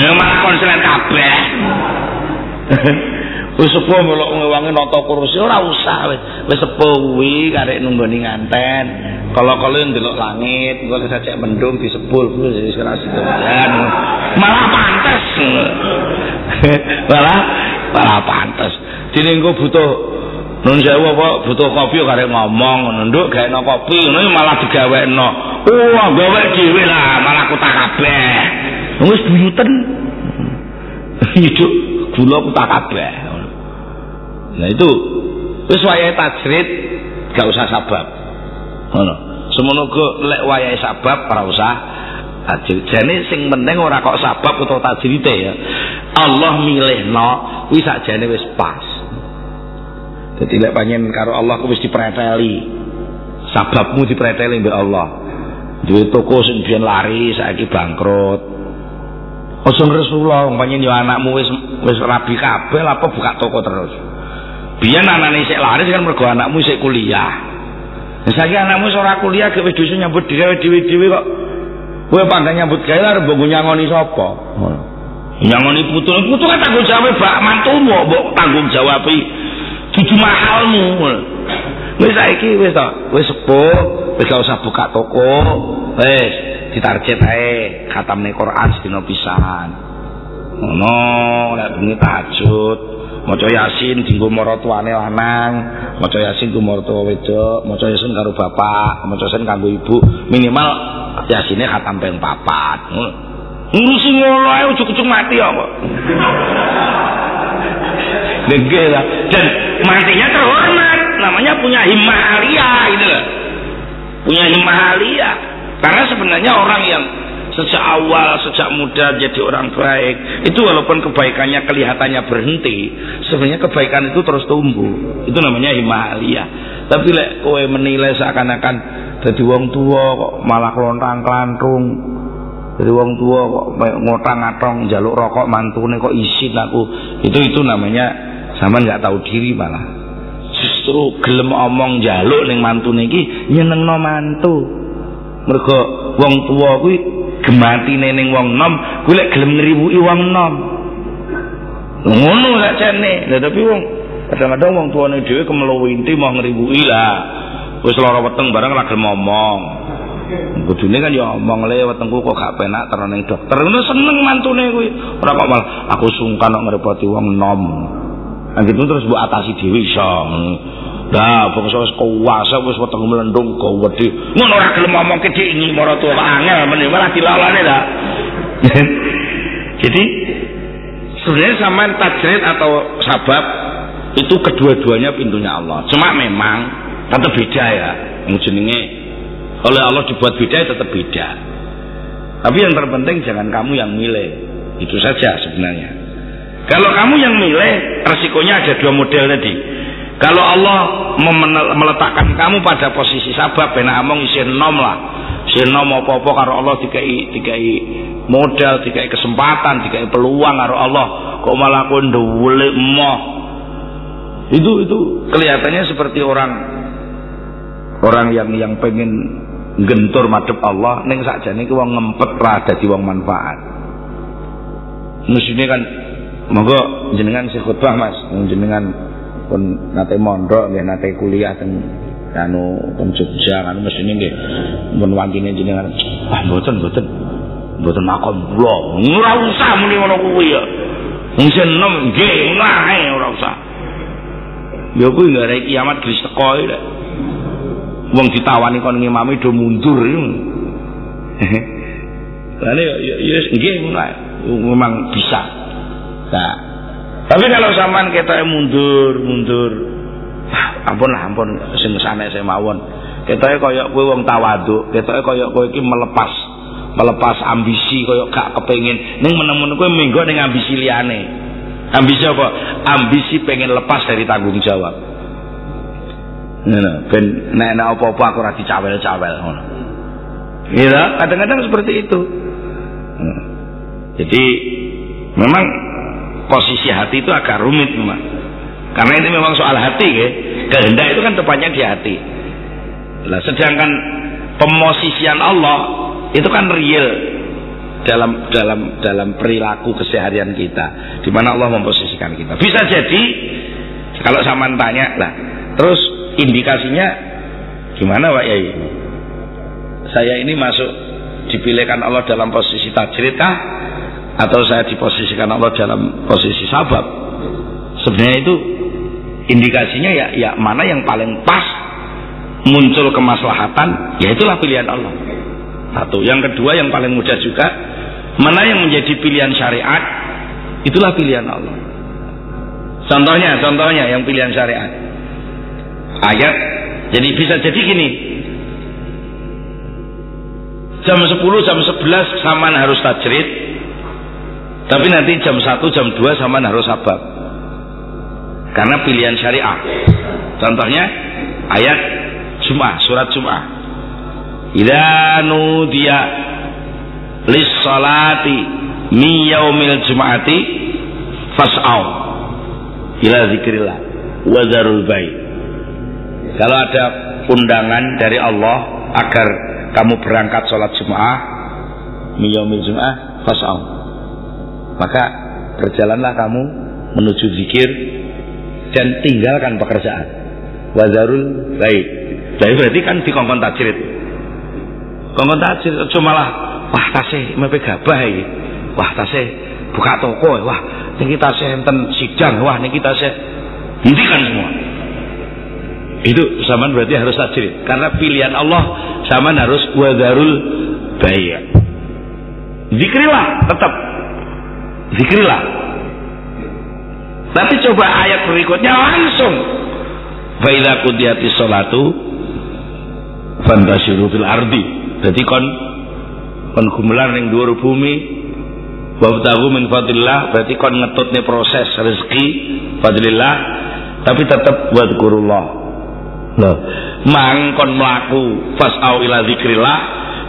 Speaker 1: Ya malah konsulen kabeh [laughs] Wis sepuh melok ngewangi nata kursi ora usah wis. Wis sepuh kuwi karek nunggoni nganten. Kalau-kalau ndelok langit, engko saja mendung disebul wis ora Malah pantes. [laughs] malah malah pantes. Dene engko butuh Nun sewu apa butuh kopi karek ngomong ngono nduk gawe kopi ngono malah digawekno. Wah, gawe dhewe lah malah kutak kabeh. Wis buyuten. [laughs] Hidup gula kutak kabeh. Nah itu wis wayahe tajrid gak usah sabab. Ngono. Semono lek wayahe sabab ora usah tajrid. Jane sing penting ora kok sabab utawa tajrite ya. Allah milihno kuwi sakjane wis pas. Jadi lek panjen karo Allah ku wis dipreteli. Sababmu dipreteli mbek Allah. Duwe toko sing biyen lari saiki bangkrut. Ojo Rasulullah panjen yo anakmu wis wis rabi kabeh apa buka toko terus. Biyen anane sik laris kan mergo anakmu sik kuliah. Saiki anakmu ora kuliah gek wis dhewe nyambut dhewe dhewe kok. Kowe pandang nyambut gawe arep mbok nyangoni sapa? Nyangoni putu putu kan tanggung jawab bak mantumu mbok tanggung jawab dudu mahalmu wis saiki wis to wis sepuh wis gak usah buka toko wis ditarget ae khatamne Quran sedina pisan. Ngono lek bengi tahajud maca yasin dinggo maratuane lanang maca yasin ku maratu wedok maca yasin karo bapak maca yasin kanggo ibu minimal yasine khatam ping papat ngurusi ngono ae ujug-ujug mati apa Nggih lah. Dan matinya terhormat. Namanya punya himmah alia gitu loh. Punya himmah alia. Karena sebenarnya orang yang sejak awal sejak muda jadi orang baik. Itu walaupun kebaikannya kelihatannya berhenti sebenarnya kebaikan itu terus tumbuh. Itu namanya himalaya tapi lek kowe menilai seakan-akan jadi wong tua kok malah kelontang kelantung jadi wong tua kok ngotang ngatong jaluk rokok mantune kok isin aku. Itu itu namanya sama nggak tahu diri malah. Justru gelem omong jaluk ning mantune iki nyenengno mantu. Mergo wong tua kuwi gemati neneng wong nom golek gelem ngriwuki wong nom. Ngono gak jane. Lha tapi wong kadang-kadang wong tuane dhewe kemeluwinti mau ngriwuki lah. Wis lara weteng bareng lagi ngomong kudune kan ya omong le wetengku kok gak penak terus dokter. Ngono seneng mantune kuwi. Ora kok malah aku sungkan kok ngrepoti wong nom. Anggit terus buat atasi dhewe iso. Lah bangsa wis kuwasa wis weteng mlendung gawedhe. Ngono ora gelem ngomong ke dik ini maratu angel meneh malah dilalane ta. [laughs] Jadi sebenarnya sama tajrid atau sabab itu kedua-duanya pintunya Allah. Cuma memang tetap beda ya. Yang oleh Allah dibuat beda ya tetap beda. Tapi yang terpenting jangan kamu yang milih. Itu saja sebenarnya. Kalau kamu yang milih, resikonya ada dua model tadi kalau Allah meletakkan kamu pada posisi sabab ben among isin nom lah. Isin nom apa-apa karo Allah dikai dikai modal, dikai kesempatan, dikai peluang karo Allah. Kok malah kowe ndhuwule emoh. Itu itu kelihatannya seperti orang orang yang yang pengen gentur madhep Allah ning sakjane ki wong ngempet ra dadi wong manfaat. Mesine kan monggo jenengan sing khotbah Mas, jenengan pun nate mondok nggih nate kuliah teng anu teng Jogja kan mestine nggih mun wantine jenengan ah mboten mboten mboten makom kula ora usah muni ngono kuwi ya. Wong senem nggih ngae ora usah. Ya kuwi gara kiamat wis teko ya wong ditawani kon ngimami do mundur [laughs] Lalu ya, ya, nggih memang bisa. Nah, tapi kalau sampean kita mundur, mundur. Ah, ampun lah, ampun sing sana saya mawon. Kita kaya kowe wong tawaduk, kita kaya kowe iki melepas melepas ambisi kaya gak kepengin ning menemun kowe minggu ning ambisi liyane. Ambisi apa? Ambisi pengen lepas dari tanggung jawab. Ngono, ben nek apa-apa aku ora dicawel-cawel ngono. Iya, kadang-kadang seperti itu. Jadi memang posisi hati itu agak rumit memang karena ini memang soal hati ya. Kehendak itu kan tepatnya di hati. Lah sedangkan pemosisian Allah itu kan real dalam dalam dalam perilaku keseharian kita di mana Allah memposisikan kita. Bisa jadi kalau sama tanya lah terus indikasinya gimana Pak Yai? Saya ini masuk dipilihkan Allah dalam posisi tajrid kah atau saya diposisikan Allah dalam posisi sabab sebenarnya itu indikasinya ya ya mana yang paling pas muncul kemaslahatan ya itulah pilihan Allah. Satu. Yang kedua yang paling mudah juga mana yang menjadi pilihan syariat itulah pilihan Allah. Contohnya contohnya yang pilihan syariat. Ayat jadi bisa jadi gini. Jam 10 jam 11 saman harus tajrid tapi nanti jam 1 jam 2 saman harus sabab. Karena pilihan syariah. Contohnya ayat Jum'ah surat Jum'ah. Idza nudiya lis salati mi yaumil jum'ati fas'au ila zikrillah wa zarul kalau ada undangan dari Allah agar kamu berangkat sholat Jum'ah miyomil Jum'ah fas'au maka berjalanlah kamu menuju zikir dan tinggalkan pekerjaan. Wazarul baik jadi berarti kan dikongkon tajrid kongkon tajrid cuma lah wah tasih mepe gabah iki. Wah tasih buka toko wah niki tasih enten sidang. Wah niki tasih. Hentikan semua. Itu zaman berarti harus tajrid karena pilihan Allah zaman harus wadarul bayar zikrilah tetap zikrilah tapi coba ayat berikutnya langsung. Faidha kudiyati sholatu fantasiru fil ardi. Jadi kon kon gumelar ning dhuwur bumi wabtagu min fadlillah berarti kon ngetutne proses rezeki fadlillah tapi tetap wadkurullah. Loh, mangkon mlaku fasau ila zikrillah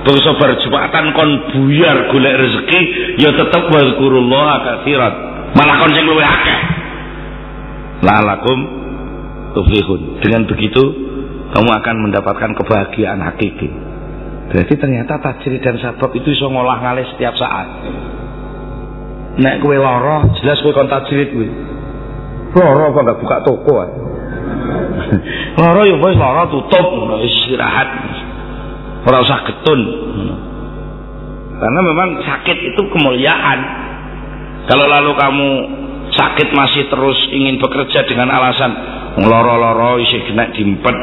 Speaker 1: bangsa berjumatan kon buyar golek rezeki ya tetep wazkurullah katsiran malah kon sing luwih akeh. Lalakum tuflihun. Dengan begitu kamu akan mendapatkan kebahagiaan hakiki. Berarti ternyata tajrid dan sabab itu iso ngolah ngalih setiap saat. Nek kue loro jelas kue kon tajrid kue loro apa gak buka toko? [laughs] Kan Loro ya wis lara tutup istirahat. Ora usah getun. Karena memang sakit itu kemuliaan. Kalau lalu kamu sakit masih terus ingin bekerja dengan alasan loro-loro isi kena dimpet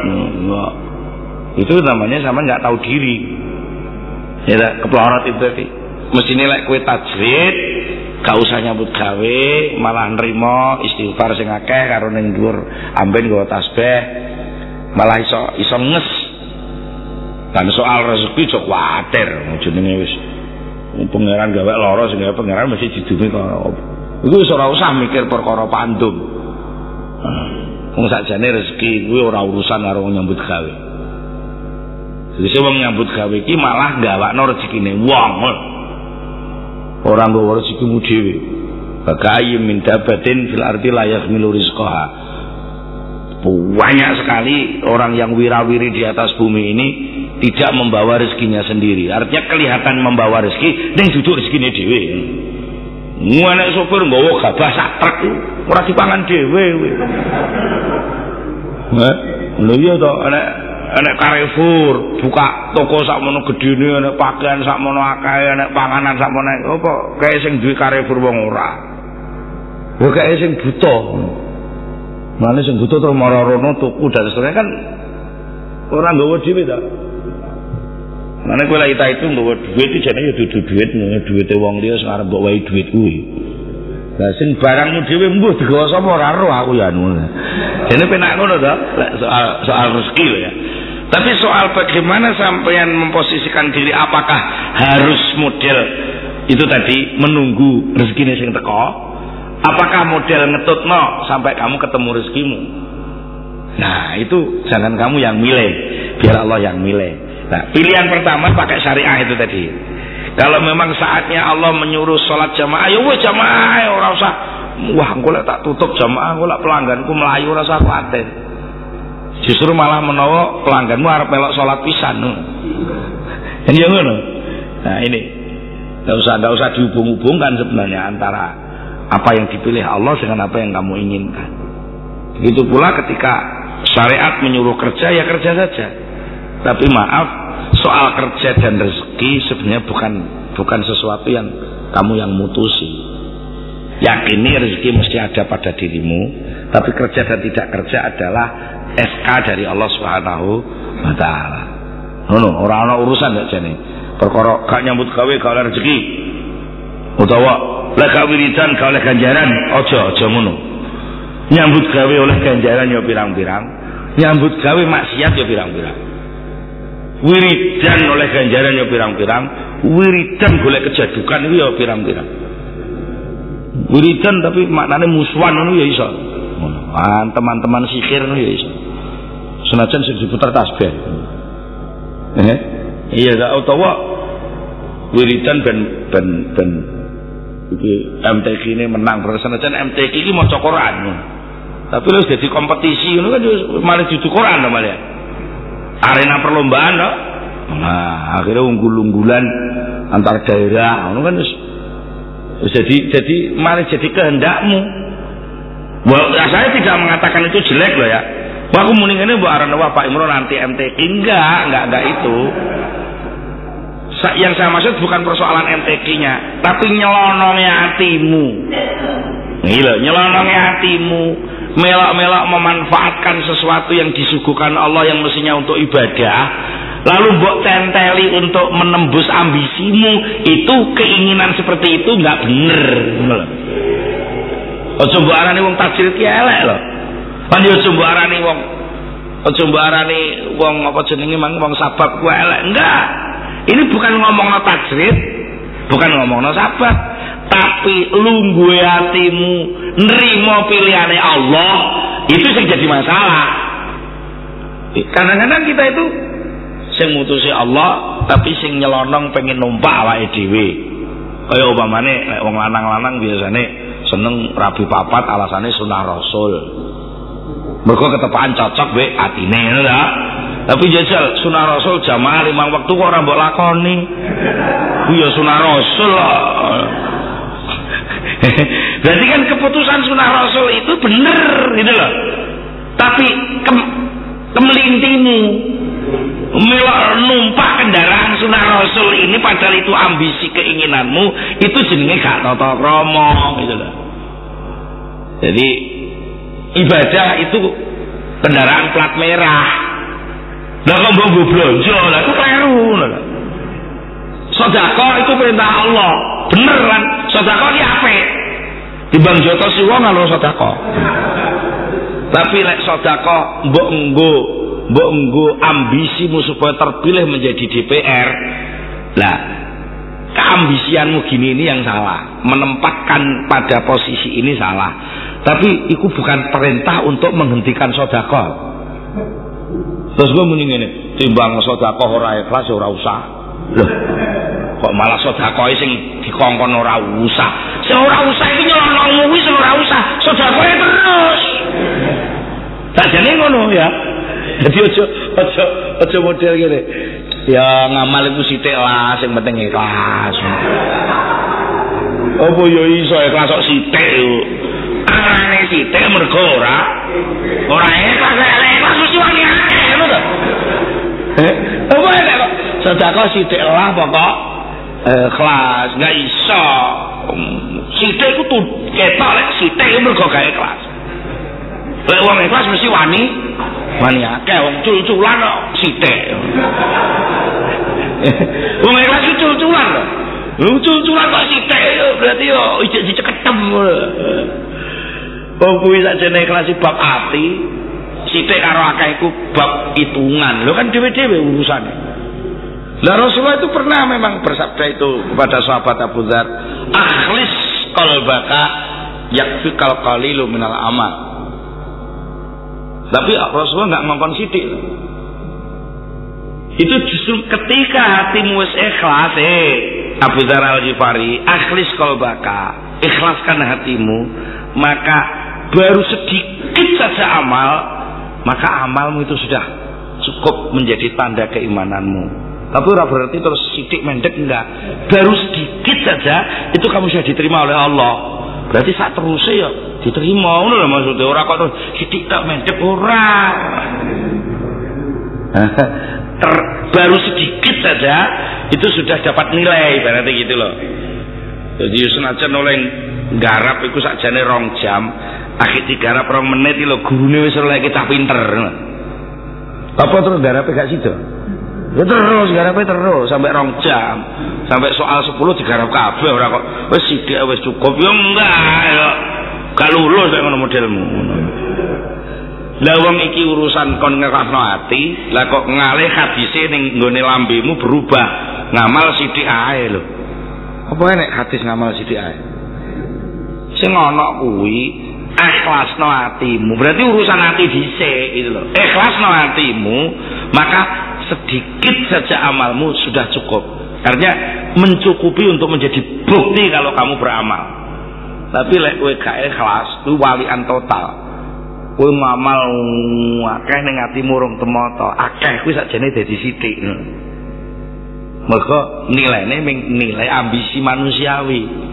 Speaker 1: itu namanya sama nggak tahu diri ya kepelorot itu tadi mesti nilai kue tajrid gak usah nyambut gawe malah nerima istighfar sing akeh karo ning dhuwur amben nggawa tasbih malah iso iso nges dan soal rezeki cok water jenenge wis. Pangeran gawe lara sing gawe pangeran mesti didumi karo iku usah mikir perkara pandum. Wong sakjane rezeki kuwi ora urusan karo nyambut gawe. Jadi wong nyambut gawe iki malah gawakno rezekine wong. Orang nggawa rezekimu dhewe. Bagai min dabatin fil ardi la yahmilu rizqaha banyak sekali orang yang wirawiri di atas bumi ini tidak membawa rezekinya sendiri. Artinya kelihatan membawa rezeki dan duduk rezekinya dewe Muanek sopir nggawa gabah sak truk ora dipangan dhewe. Heh, lho iya to, anak enek Carrefour buka toko sakmono gedene enek pakaian sakmono akeh enek panganan sakmono apa kae sing duwe Carrefour wong ora? Ya kae sing Mane sing buta terus marah-rono tuku dan seterusnya kan orang nggawa dhewe ta Mane kowe lagi itu nggawa duit iki jane ya duit duwite wong liya sing arep mbok wae duit kuwi Lah sing barangmu dhewe mbuh digawa sapa ora ro aku ya anu. Jane penak ngono to soal soal rezeki ya. Tapi soal bagaimana sampean memposisikan diri apakah harus model itu tadi menunggu rezeki sing teko? Apakah model ngetutno sampai kamu ketemu rezekimu? Nah, itu jangan kamu yang milih, biar Allah yang milih. Nah, pilihan pertama pakai syariah itu tadi. Kalau memang saatnya Allah menyuruh sholat jamaah, ya wah jamaah, ya orang usah. Wah, gue tak tutup jamaah, gue pelangganku melayu rasa khawatir. Justru malah menawa pelangganmu harap melok sholat pisan. Kan [laughs] ya ngono. Nah ini. Nggak usah nggak usah dihubung-hubungkan sebenarnya antara apa yang dipilih Allah dengan apa yang kamu inginkan. Begitu pula ketika syariat menyuruh kerja ya kerja saja. Tapi maaf, soal kerja dan rezeki sebenarnya bukan bukan sesuatu yang kamu yang mutusi. Yakini rezeki mesti ada pada dirimu, tapi kerja dan tidak kerja adalah SK dari Allah Subhanahu wa taala. Ngono, ora ana urusan gak jane. Perkara gak nyambut gawe gak rezeki. Utawa lek gak wiridan gak oleh ganjaran, aja aja ngono. Nyambut gawe oleh ganjaran ya pirang-pirang, nyambut gawe maksiat ya pirang-pirang. Wiridan oleh ganjaran ya pirang-pirang, wiridan golek kejadukan ya pirang-pirang. Wiridan tapi maknanya musuhan itu ya iso. Teman-teman sihir itu ya iso. Senajan sing diputar tasbih. Eh? Iya utawa wiridan ben ben ben iki MTQ ini menang terus senajan MTQ ini mau Quran. Tapi lu jadi kompetisi itu kan malah jadi Quran malah. Arena perlombaan no? nah akhirnya unggul-unggulan antar daerah. Itu kan jadi jadi mari jadi kehendakmu. Wah, saya tidak mengatakan itu jelek loh ya. Wah, aku mending ini buat Aranawa Pak Imron nanti MTQ enggak, enggak, enggak itu yang saya maksud bukan persoalan MTQ-nya tapi nyelonongnya hatimu gila nyelonongnya hatimu melok-melok memanfaatkan sesuatu yang disuguhkan Allah yang mestinya untuk ibadah lalu mbok tenteli untuk menembus ambisimu itu keinginan seperti itu nggak bener Ojo mbok arani wong tajir ki elek lho. Lan yo arani wong ojo mbok arani wong apa jenenge mang wong sabab ku elek. Enggak. Ini bukan ngomong tajrid, bukan ngomong sabab, tapi lunggu hatimu nerimo pilihane Allah itu sing jadi masalah. Kadang-kadang kita itu sing mutusi Allah tapi sing nyelonong pengen numpak awake dhewe. Kaya umpamane nek wong lanang-lanang biasane seneng rabi papat alasane sunah rasul. Mergo ketepaan cocok be atine ngono tapi jajal sunah rasul jamaah limang waktu kok ora mbok lakoni. Iya sunah rasul [laughs] berarti kan keputusan sunah rasul itu bener gitu loh. Tapi kem, kemelintimu melok numpak kendaraan sunnah rasul ini padahal itu ambisi keinginanmu itu jenenge gak tata krama gitu loh. Jadi ibadah itu kendaraan plat merah lah kok mbok blonjo lah itu loh sodako itu perintah Allah. Bener kan? Sodako ini apa bang joto siwa ngalor sodako tapi lek sodako mbok nggo mbok nggo ambisimu supaya terpilih menjadi DPR lah keambisianmu gini ini yang salah. Menempatkan pada posisi ini salah. Tapi itu bukan perintah untuk menghentikan sodako terus gue mending ini timbang sodako ora ikhlas ora usah loh kok malah sodako sing dikongkon ora usah sing ora usah iki nyelonongmu wis ora usah sodako terus jadi ngono ya jadi ojo ojo ojo model gini. Ya ngamal itu sithik lah, sing penting ikhlas. Apa ya iso ikhlas kok sithik yo. Arane sithik mergo ora ora ikhlas, ikhlas apa ya kok sedekah sithik lah pokok. Ikhlas, enggak iso. Sithik ku tuh ketok lek sithik mergo gawe ikhlas. Lek wong ikhlas mesti wani. Wani akeh wong cul-culan kok sithik [laughs] wong ikhlas cul-culan kok lu cul-culan kok sithik berarti yo ijek diceketem wong kuwi sakjane ikhlas bab ati sithik karo akeh iku bab hitungan. Lho kan dhewe-dhewe urusane. Lah Rasulullah itu pernah memang bersabda itu kepada sahabat Abu Dzar akhlis qalbaka yakfikal qalilu minal amal. Tapi Rasulullah nggak ngomong sidik. Itu justru ketika hatimu wis ikhlas, eh Abu Dzar Al Ghifari, akhlis baka, ikhlaskan hatimu, maka baru sedikit saja amal, maka amalmu itu sudah cukup menjadi tanda keimananmu. Tapi ora berarti terus sidik mendek enggak. Baru sedikit saja itu kamu sudah diterima oleh Allah. Berarti saat terusnya ya diterima ngono lho maksudnya ora kok terus sidik tak mendek ora. [laughs] Ter, baru sedikit saja itu sudah dapat nilai berarti gitu loh. Jadi senajan oleh garap iku sakjane rong jam, akhir digarap rong menit iki lho gurune wis oleh kita pinter. Apa terus garape gak sido? Ya terus garape terus sampai rong jam. Sampai soal 10 digarap kabeh ora kok wis sithik wis cukup ya enggak ya. Gak lulus nek ngono modelmu. Lah wong iki urusan kon ngerasno ati, lah kok ngalih hadise ning nggone lambemu berubah. Ngamal sithik ae lho. Apa enek hadis ngamal sithik ae? Sing ana kuwi ikhlasno hatimu. Berarti urusan hati dhisik itu loh. Ikhlasno hatimu maka sedikit saja amalmu sudah cukup. Artinya mencukupi untuk menjadi bukti kalau kamu beramal. Tapi lek kowe gak ikhlas kuwi walian total. Kowe ngamal akeh ning atimu rung temoto akeh kuwi sakjane dadi sithik. Mergo nilainya nilai ambisi manusiawi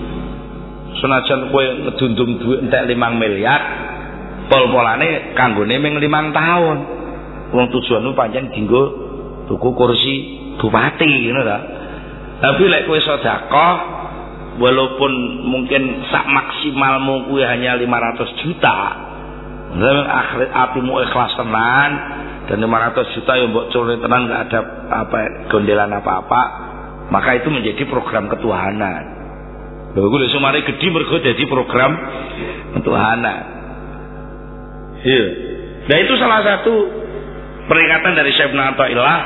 Speaker 1: senajan kowe ngedundum duit entek 5 miliar pol-polane kanggone ming 5 tahun. Wong tujuanmu pancen dinggo tuku kursi bupati ngono ta. Tapi lek kowe sedekah walaupun mungkin sak maksimalmu kuwi hanya 500 juta dan akhirat apimu ikhlas tenan dan 500 juta yang mbok core tenan nggak ada apa gondelan apa-apa maka itu menjadi program ketuhanan Lho kuwi sumare gedhi mergo dadi program ketuhanan. Iya. Nah itu salah satu peringatan dari Syekh Athaillah.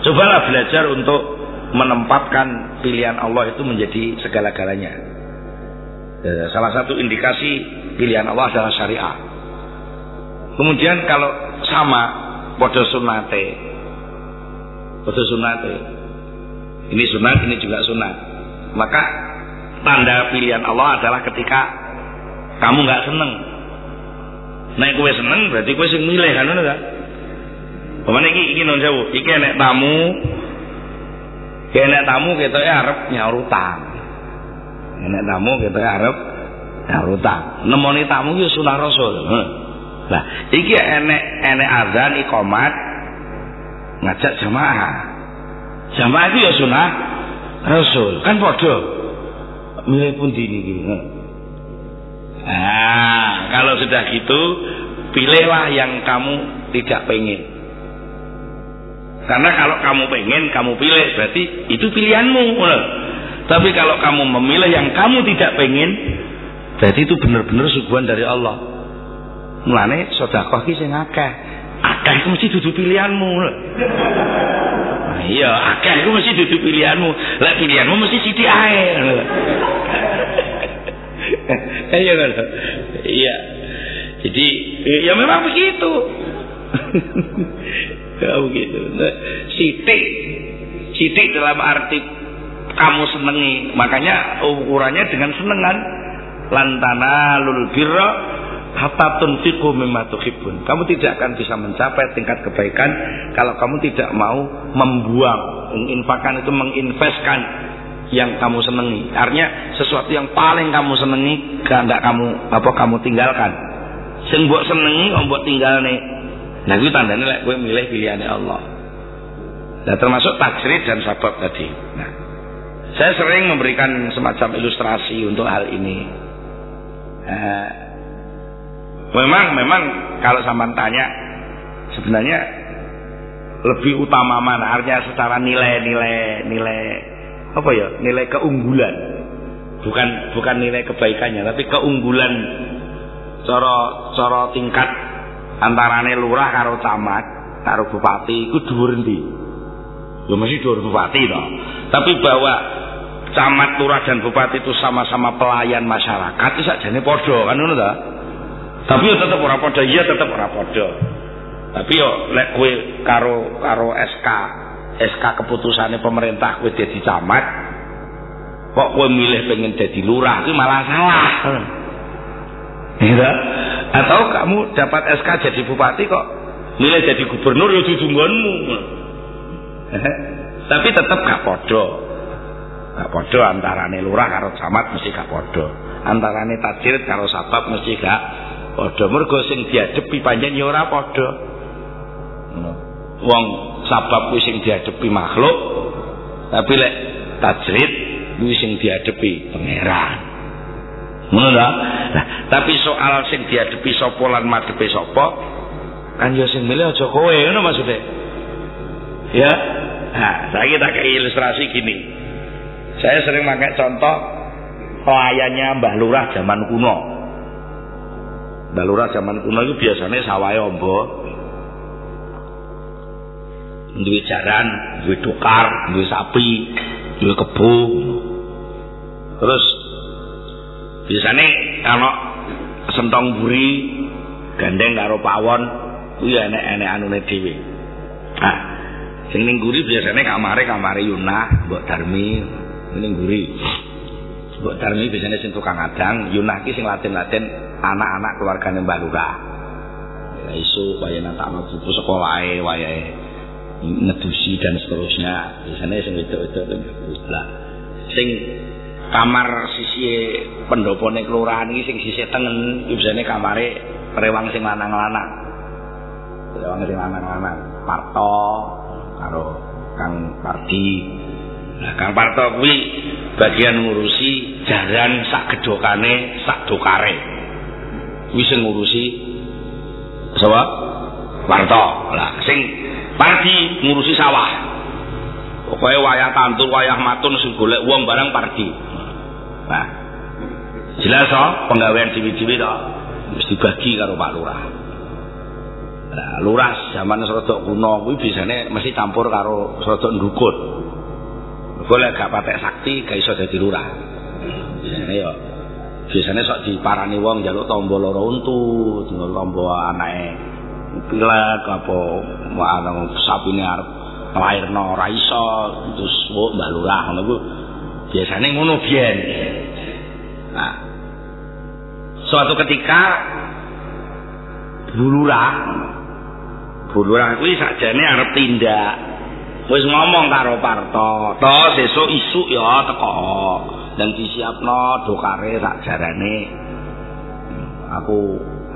Speaker 1: Cobalah belajar untuk menempatkan pilihan Allah itu menjadi segala-galanya. Ya, salah satu indikasi pilihan Allah adalah syariah. Kemudian kalau sama podo sunate, podo sunate, ini sunat, ini juga sunat, maka tanda pilihan Allah adalah ketika kamu nggak seneng nek kue seneng berarti kue sing milih kan ngono kan Pemane iki iki non jauh, iki nek tamu, nek tamu kita ya arep nyaur utang. Nek tamu kita ya arep nyaur utang. Nemoni tamu yo sunah Rasul. Lah, iki enek enek azan iqamat ngajak jamaah. Jamaah itu ya sunah Rasul, kan bodoh milih pun dini gitu. Nah, kalau sudah gitu, pilihlah yang kamu tidak pengen. Karena kalau kamu pengen, kamu pilih, berarti itu pilihanmu. Tapi kalau kamu memilih yang kamu tidak pengen, berarti itu benar-benar suguhan dari Allah. Mulane sedekah ki sing akeh. Akeh mesti dudu pilihanmu. Iya akeh iku mesti dudu pilihanmu. Lek pilihanmu mesti sithik ae. [laughs] Iya kan iya. Jadi ya memang begitu. [laughs] Ya begitu. Sithik. Sithik dalam arti kamu senengi. Makanya ukurannya dengan senengan lantana lul birra hatta tunfiqu mimma tuhibbun. Kamu tidak akan bisa mencapai tingkat kebaikan kalau kamu tidak mau membuang, menginfakkan itu menginvestkan yang kamu senangi. Artinya sesuatu yang paling kamu senangi enggak kamu apa kamu tinggalkan. Sing mbok senengi mbok tinggalne. Nah itu tandanya lek gue milih pilihannya Allah. Nah termasuk tajrid dan sabab tadi. Nah, saya sering memberikan semacam ilustrasi untuk hal ini. Nah, Memang memang kalau sama tanya sebenarnya lebih utama mana? Artinya secara nilai-nilai nilai apa ya? Nilai keunggulan. Bukan bukan nilai kebaikannya tapi keunggulan cara cara tingkat antarane lurah karo camat karo bupati itu dhuwur endi? Ya mesti dhuwur bupati toh. Tapi bahwa camat lurah dan bupati itu sama-sama pelayan masyarakat itu sajane padha kan ngono tapi yo tetep ora padha. Iya tetep ora padha. Tapi yo lek kowe karo karo SK SK keputusane pemerintah kowe dadi camat kok kowe milih pengen jadi lurah itu malah salah. Ya atau kamu dapat SK jadi bupati kok milih jadi gubernur ya dudunggonmu Tapi tetap gak podo. Gak podo antarane lurah karo camat mesti gak podo. Antarane tajir karo sabab mesti gak podo. Mergo sing diadepi panjen ya ora podo. Wong sabab kuwi sing diadepi makhluk. Tapi lek tajrid kuwi sing diadepi pangeran. Ngono ta? Nah, tapi soal sing diadepi sapa lan madhepe sapa kan ya sing milih aja kowe ngono maksudnya. Ya. Nah, saya kita kayak ilustrasi gini. Saya sering pakai contoh pelayannya Mbah Lurah zaman kuno. Mbah Lurah zaman kuno itu biasanya sawah ombo. Duwe jaran, duwe tukar, duwe sapi, duwe kebu. Terus biasanya kalau sentong buri gandeng karo pawon kuwi enek-enek anune dhewe. Nah, sing ning guri biasane kamare kamare Yunah, Mbok Darmi ning guri. Mbok Darmi biasane sing tukang adang, Yunah ki sing latin-latin anak-anak keluargane Mbah Lurah. Ya isu waya natakno buku sekolahe, wayahe ngedusi dan seterusnya. Biasanya sing wedok-wedok lah. Sing kamar sisi pendopone kelurahan iki sing sisi tengen biasane kamare rewang sing lanang-lanang. Rewang sing lanang-lanang. Parto karo Kang Pardi. Nah, Kang Parto kuwi bagian ngurusi jaran sak gedokane sak dokare. Kuwi sing ngurusi sapa? Parto. Lah sing Pardi ngurusi sawah. Pokoke wayah tantur, wayah matun sing golek wong barang Pardi. Nah, jelas toh penggawean ciwi-ciwi toh mesti dibagi karo Pak Lurah. Nah, lurah zaman serodok kuno kuwi biasane mesti campur karo serodok ndukut. Boleh gak patek sakti gak iso dadi lurah. Yo biasane sok diparani wong njaluk tombo loro untu, tinggal tombo anake pilek apa ana sapine arep nglairno ora iso terus mbok Mbah Lurah ngono ku biasane ngono biyen. Nah, suatu ketika Bulurah Bulurah kuwi sakjane arep tindak. Wis ngomong karo Parto, "To sesuk isuk ya teko." Dan disiapno dokare sak jarane. Aku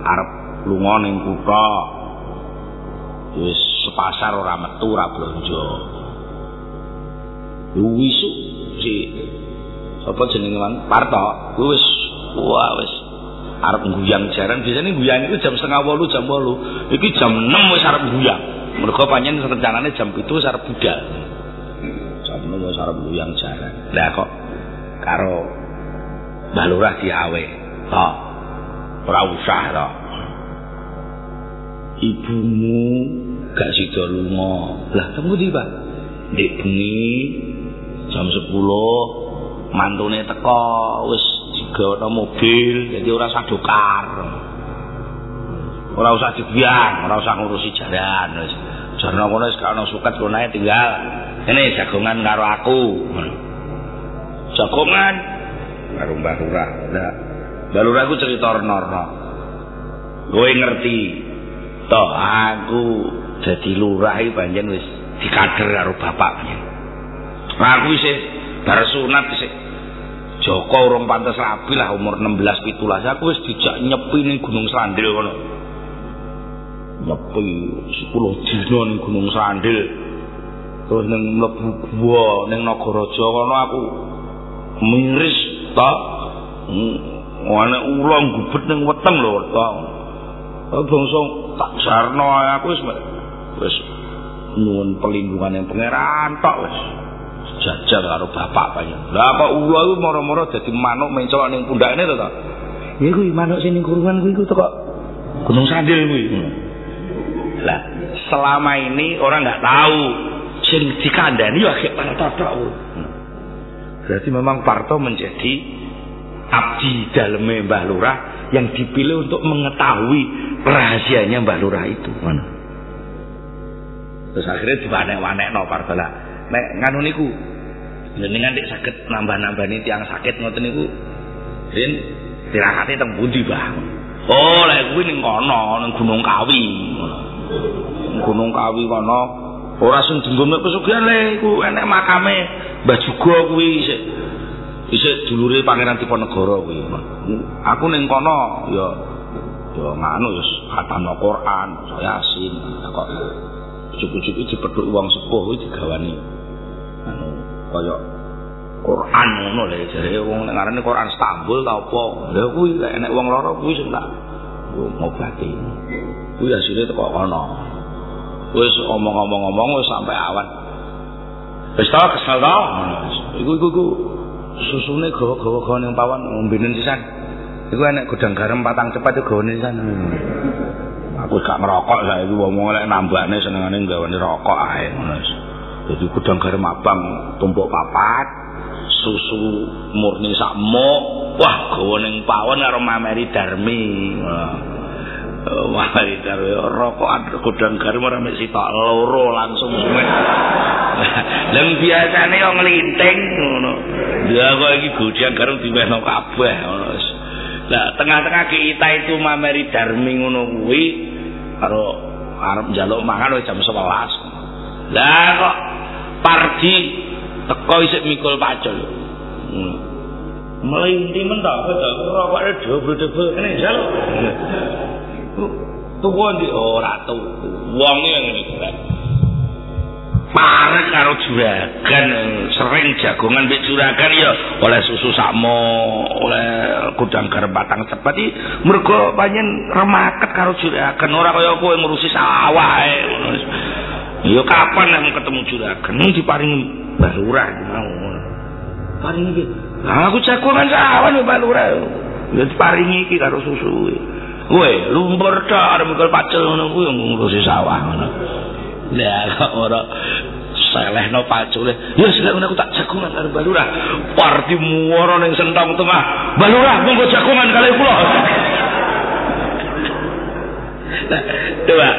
Speaker 1: arep lunga ning kutha. Wis sepasar ora metu ora blonjo. Isuk si. Apa jenenge man Parto, kuwi wis wah wis. Arep guyang jaran biasanya guyang itu jam setengah walu jam walu iki jam 6 wis arep guyang mereka panjang rencananya jam itu wis arep budal jam 6 wis arep guyang jaran lah kok karo balurah diawe. To ora usah to. Ibumu gak sida lunga. Lah tunggu di Pak? Ndek bengi jam 10 mantune teko wis gawana mobil jadi ora usah dokar ora usah dibiang ora usah ngurusi jalan wis. Jarno kono wis gak ono suket kono tinggal. Ini jagongan karo aku jagongan karo Mbah Lurah. Lah Mbah Lurah ku cerita norno kowe ngerti toh aku jadi lurah iki panjen wis dikader karo bapaknya. Aku isih bar sunat isih. Joko urung pantes rabi lah umur 16 17 aku wis dijak nyepi ning Gunung Sandil kono. Nyepi 10 dina ning Gunung Sandil. Terus ning mlebu gua ning Nagaraja kono aku miris ta. Wane ulong gubet ning weteng lho ta. Bangsa tak sarno aku wis wis nuwun pelindungan yang pangeran tok wis. jajal karo bapak panjen. Lah apa ula iku moro-moro dadi manuk mencolok ning pundakne to to. Ya kuwi manuk sing ning kurungan kuwi kok Gunung Sandil kuwi. Lah selama ini orang nggak tahu sing dikandani ya kayak Parto tok. Berarti memang Parto menjadi abdi daleme Mbah Lurah yang dipilih untuk mengetahui rahasianya Mbah Lurah itu. Mana? Terus akhirnya dibanek-wanekno Parto lah. Nek nganu niku jenengan nek saged nambah-nambani tiang sakit ngoten niku rin tirakate teng pundi Bang oh lek kuwi ning kono ning Gunung Kawi Gunung Kawi kono ora sing dinggone pesugihan le iku enek makame Mbah Juga kuwi isih isih dulure Pangeran Diponegoro kuwi. Aku ning kono ya ya nganu ya khatam Al-Qur'an Yasin kok. Cukup-cukup dipethuk wong sepuh kuwi digawani anu kaya Quran ngono lho jare wong nek ngarani Quran Istanbul ta apa. Lha kuwi enek wong lara kuwi sing tak ngobati. Kuwi asile teko kono wis omong-omong-omong wis sampai awan wis ta kesel ta iku iku iku. Susune gawa-gawa gawa ning pawon ngombenen sisan. Iku enek gudang garam patang cepat iku gawane sisan. Aku gak ngerokok saiki wong lek nambane senengane gawane rokok ae ngono Jadi gudang garam abang tumpuk papat, susu murni sakmo, wah gawa ning pawon karo mameri darmi. Mameri darmi rokokan gudang garam ora mek sitok loro langsung suwe. Lah biasane yo nglinting ngono. Ya kok iki gudang garam diwehno kabeh ngono. Lah tengah-tengah kita itu mameri darmi ngono kuwi karo arep njaluk mangan jam 11. Lah kok pardi teko isik mikul pacul. Hmm. Melinti mentok kok rokoke dobel-dobel kene njaluk. Tuwa ndi ora tuh. Wonge ngene iki. Parek karo juragan sering jagongan mbek juragan ya oleh susu sakmo, oleh kudang batang cepat iki mergo remaket karo juragan ora kaya kowe ngurusi sawah ngono. Ya kapan nek ketemu juragan diparingi balurah mau. Paringi. Lah aku jagongan sawah nek balurah. Ya diparingi iki karo susu. Kowe lumpur tok arep mikul pacul ngono kuwi ngurusi sawah ngono. Lah kok ora selehno pacule. Ya selek aku tak jagongan karo balurah. Parti muara ning sentong tengah. Balurah monggo jagongan kali kula. Nah, coba.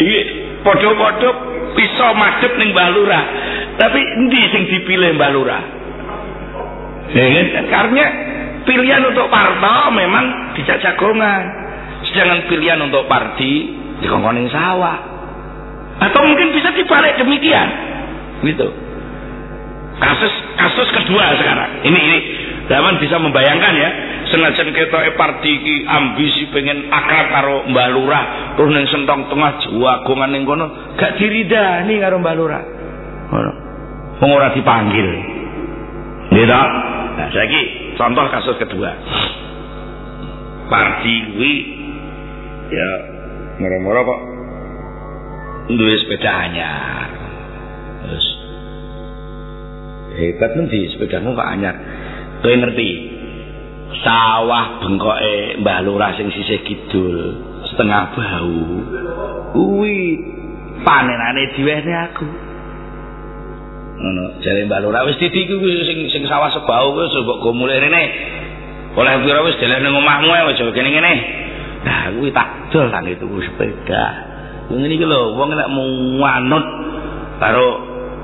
Speaker 1: Iki padha-padha bisa madhep ning balurah. Tapi endi sing dipilih balurah? Ya kan? Karena pilihan untuk parto memang dijak jagongan. Sedangkan pilihan untuk parti di kongkoning sawah. Atau mungkin bisa dibalik demikian. Gitu. Kasus kasus kedua sekarang. Ini ini zaman bisa membayangkan ya. Senajan kita parti ki ambisi pengen akrab karo Mbah Lurah, terus ning sentong tengah jagongan ning kono, gak diridani karo Mbah Lurah. Ngono. Dipanggil. Gitu. Nah, contoh kasus kedua. Parti kuwi ya moro-moro kok duwe sepeda anyar. Terus hebat nanti sepedamu kok anyar. Kowe ngerti? Sawah bengkoke Mbah Lurah sing sisih kidul setengah bau. Kuwi panenane diwehne aku. Ngono, jare Mbah Lurah wis didi kuwi sing sing sawah sebau kuwi mbok go mulih rene. Oleh pira wis deleh ning omahmu ae aja kene-kene. Nah, kuwi tak dol nang itu sepeda. ngene iki lho wong nek manut karo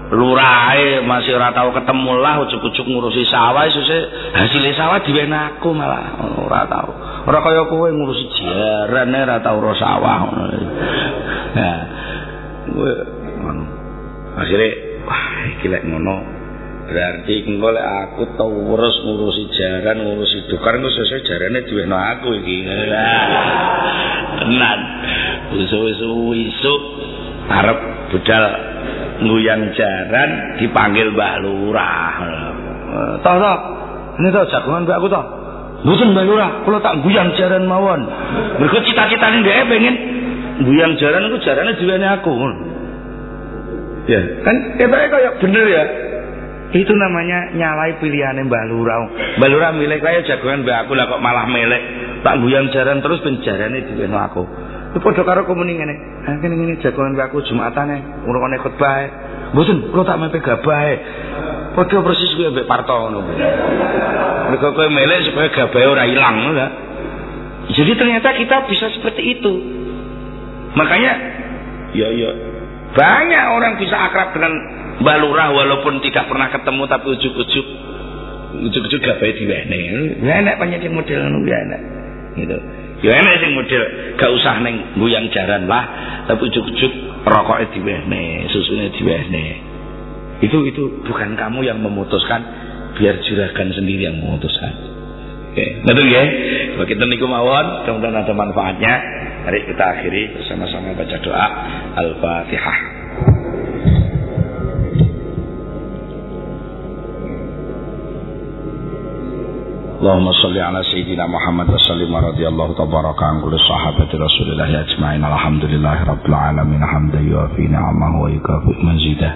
Speaker 1: lurahe masih ora tau ketemu lah ujuk-ujuk ngurusi sawah sesuk hasil sawah diwen aku malah ora tau ora kaya kowe ngurusi jaran ora tau ro sawah nah iki lek ngono berarti engko lek aku tau urus ngurusi jaran ngurusi dukar engko sesuk jarane diwen aku iki tenan isu-isu arep budal nguyang jaran dipanggil Mbah Lurah. Toh toh, ini toh jagongan mbak aku toh. Mboten Mbah Lurah, kula tak guyang jaran mawon. Mergo cita-citane dhek pengen guyang jaran iku jarane diwene aku. Ya, kan ketoke kaya bener ya. Itu namanya nyalai pilihannya Mbah Lurah. Mbah Lurah milih kaya jagongan mbak aku lah kok malah milih tak guyang jaran terus penjarane diwene aku. Itu padha karo komuni ngene. Ha kene ngene jagongan aku Jumatane ngrungokne khotbah. Mboten, kula tak mepe gabahe. Padha persis kuwi mbek parto ngono. Mergo kowe melek supaya gabahe ora ilang ngono Jadi ternyata kita bisa seperti itu. Makanya ya ya banyak orang bisa akrab dengan Mbak Lurah walaupun tidak pernah ketemu tapi ujuk-ujuk ujuk-ujuk gabahe diwene. Ya enak banyak model ngono ya enak. Gitu. Ya enak sing model gak usah neng guyang jaran lah, tapi ujuk-ujuk rokoknya diwehne, susunya diwehne. Itu itu bukan kamu yang memutuskan, biar juragan sendiri yang memutuskan. Oke, betul ya? Kita niku mawon, mudah-mudahan ada manfaatnya. Mari kita akhiri bersama-sama baca doa Al-Fatihah. Allahumma salli ala sayyidina Muhammad wa sallim wa radiyallahu tabaraka an kulli sahabati Rasulillah ajma'in. Alhamdulillahi rabbil alamin hamdan yuafi ni'amahu wa yukafi mazidah.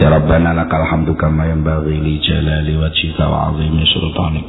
Speaker 1: Ya Rabbana lakal hamdu kama yanbaghi li jalali wajhika wa 'azimi sultanik.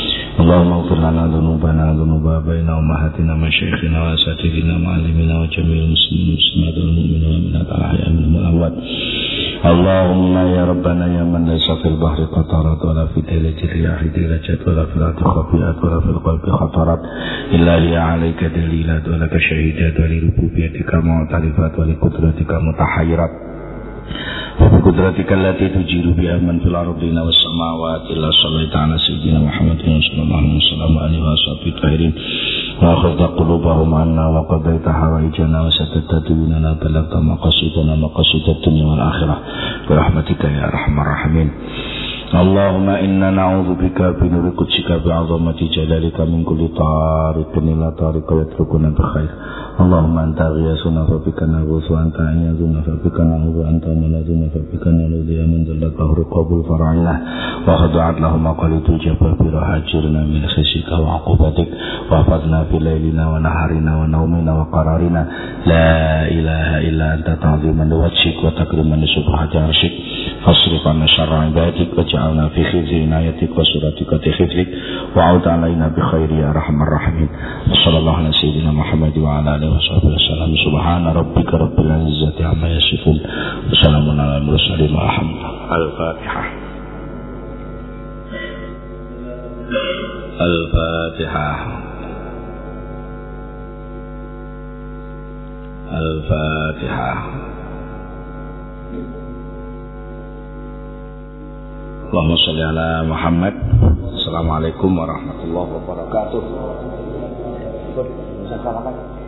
Speaker 1: اللهم اغفر لنا ذنوبنا ذنوب آبائنا وأمهاتنا مشايخنا وأساتذتنا ومعلمينا وجميع المسلمين والمسلمات والمؤمنين والمؤمنات الأحياء منهم الأموات اللهم يا ربنا يا من ليس في البحر قطرات ولا في دلة الرياح دلجات ولا في الأرض خفيات ولا في القلب خطرات. إلا لي عليك دليلات ولك شهيدات ولربوبيتك معترفات ولقدرتك متحيرات. وبقدرتك التي تجير بها من في الأرضين والسماوات إلا صليت على سيدنا محمد صلى الله عليه وسلم وآله وصحبه الطاهرين وأخذت قلوبهم عنا وقضيت حوائجنا وسددت ديننا بلغت مقاصدنا مقاصد الدنيا والآخرة برحمتك يا أرحم الراحمين اللهم إنا نعوذ بك بنور قدسك بعظمة جلالك من كل طارق إلى طارق يتركنا بخير اللهم أنت غياثنا فبك نغوث وأنت عياذنا فبك نعوذ وأنت ملاذنا فبك نلوذ يا من ذلت له رقاب الفرعنا وخضعت له مقاليد الجبابرة هاجرنا من خشيك وعقوبتك واحفظنا في ليلنا ونهارنا ونومنا وقرارنا لا إله إلا أنت تعظيما لوجهك وتكريما لسبحة عرشك فاصرف عنا شر عبادك واجعلنا في خزي عنايتك وسرتك خزيك وعود علينا بخير يا أرحم الراحمين وصلى الله على سيدنا محمد وعلى آله وصحبه وسلم سبحان ربك رب العزة عما يصفون وسلام على المرسلين والحمد الفاتحة الفاتحة الفاتحة Allahumma salli ala Muhammad. Assalamualaikum warahmatullahi wabarakatuh. Assalamualaikum.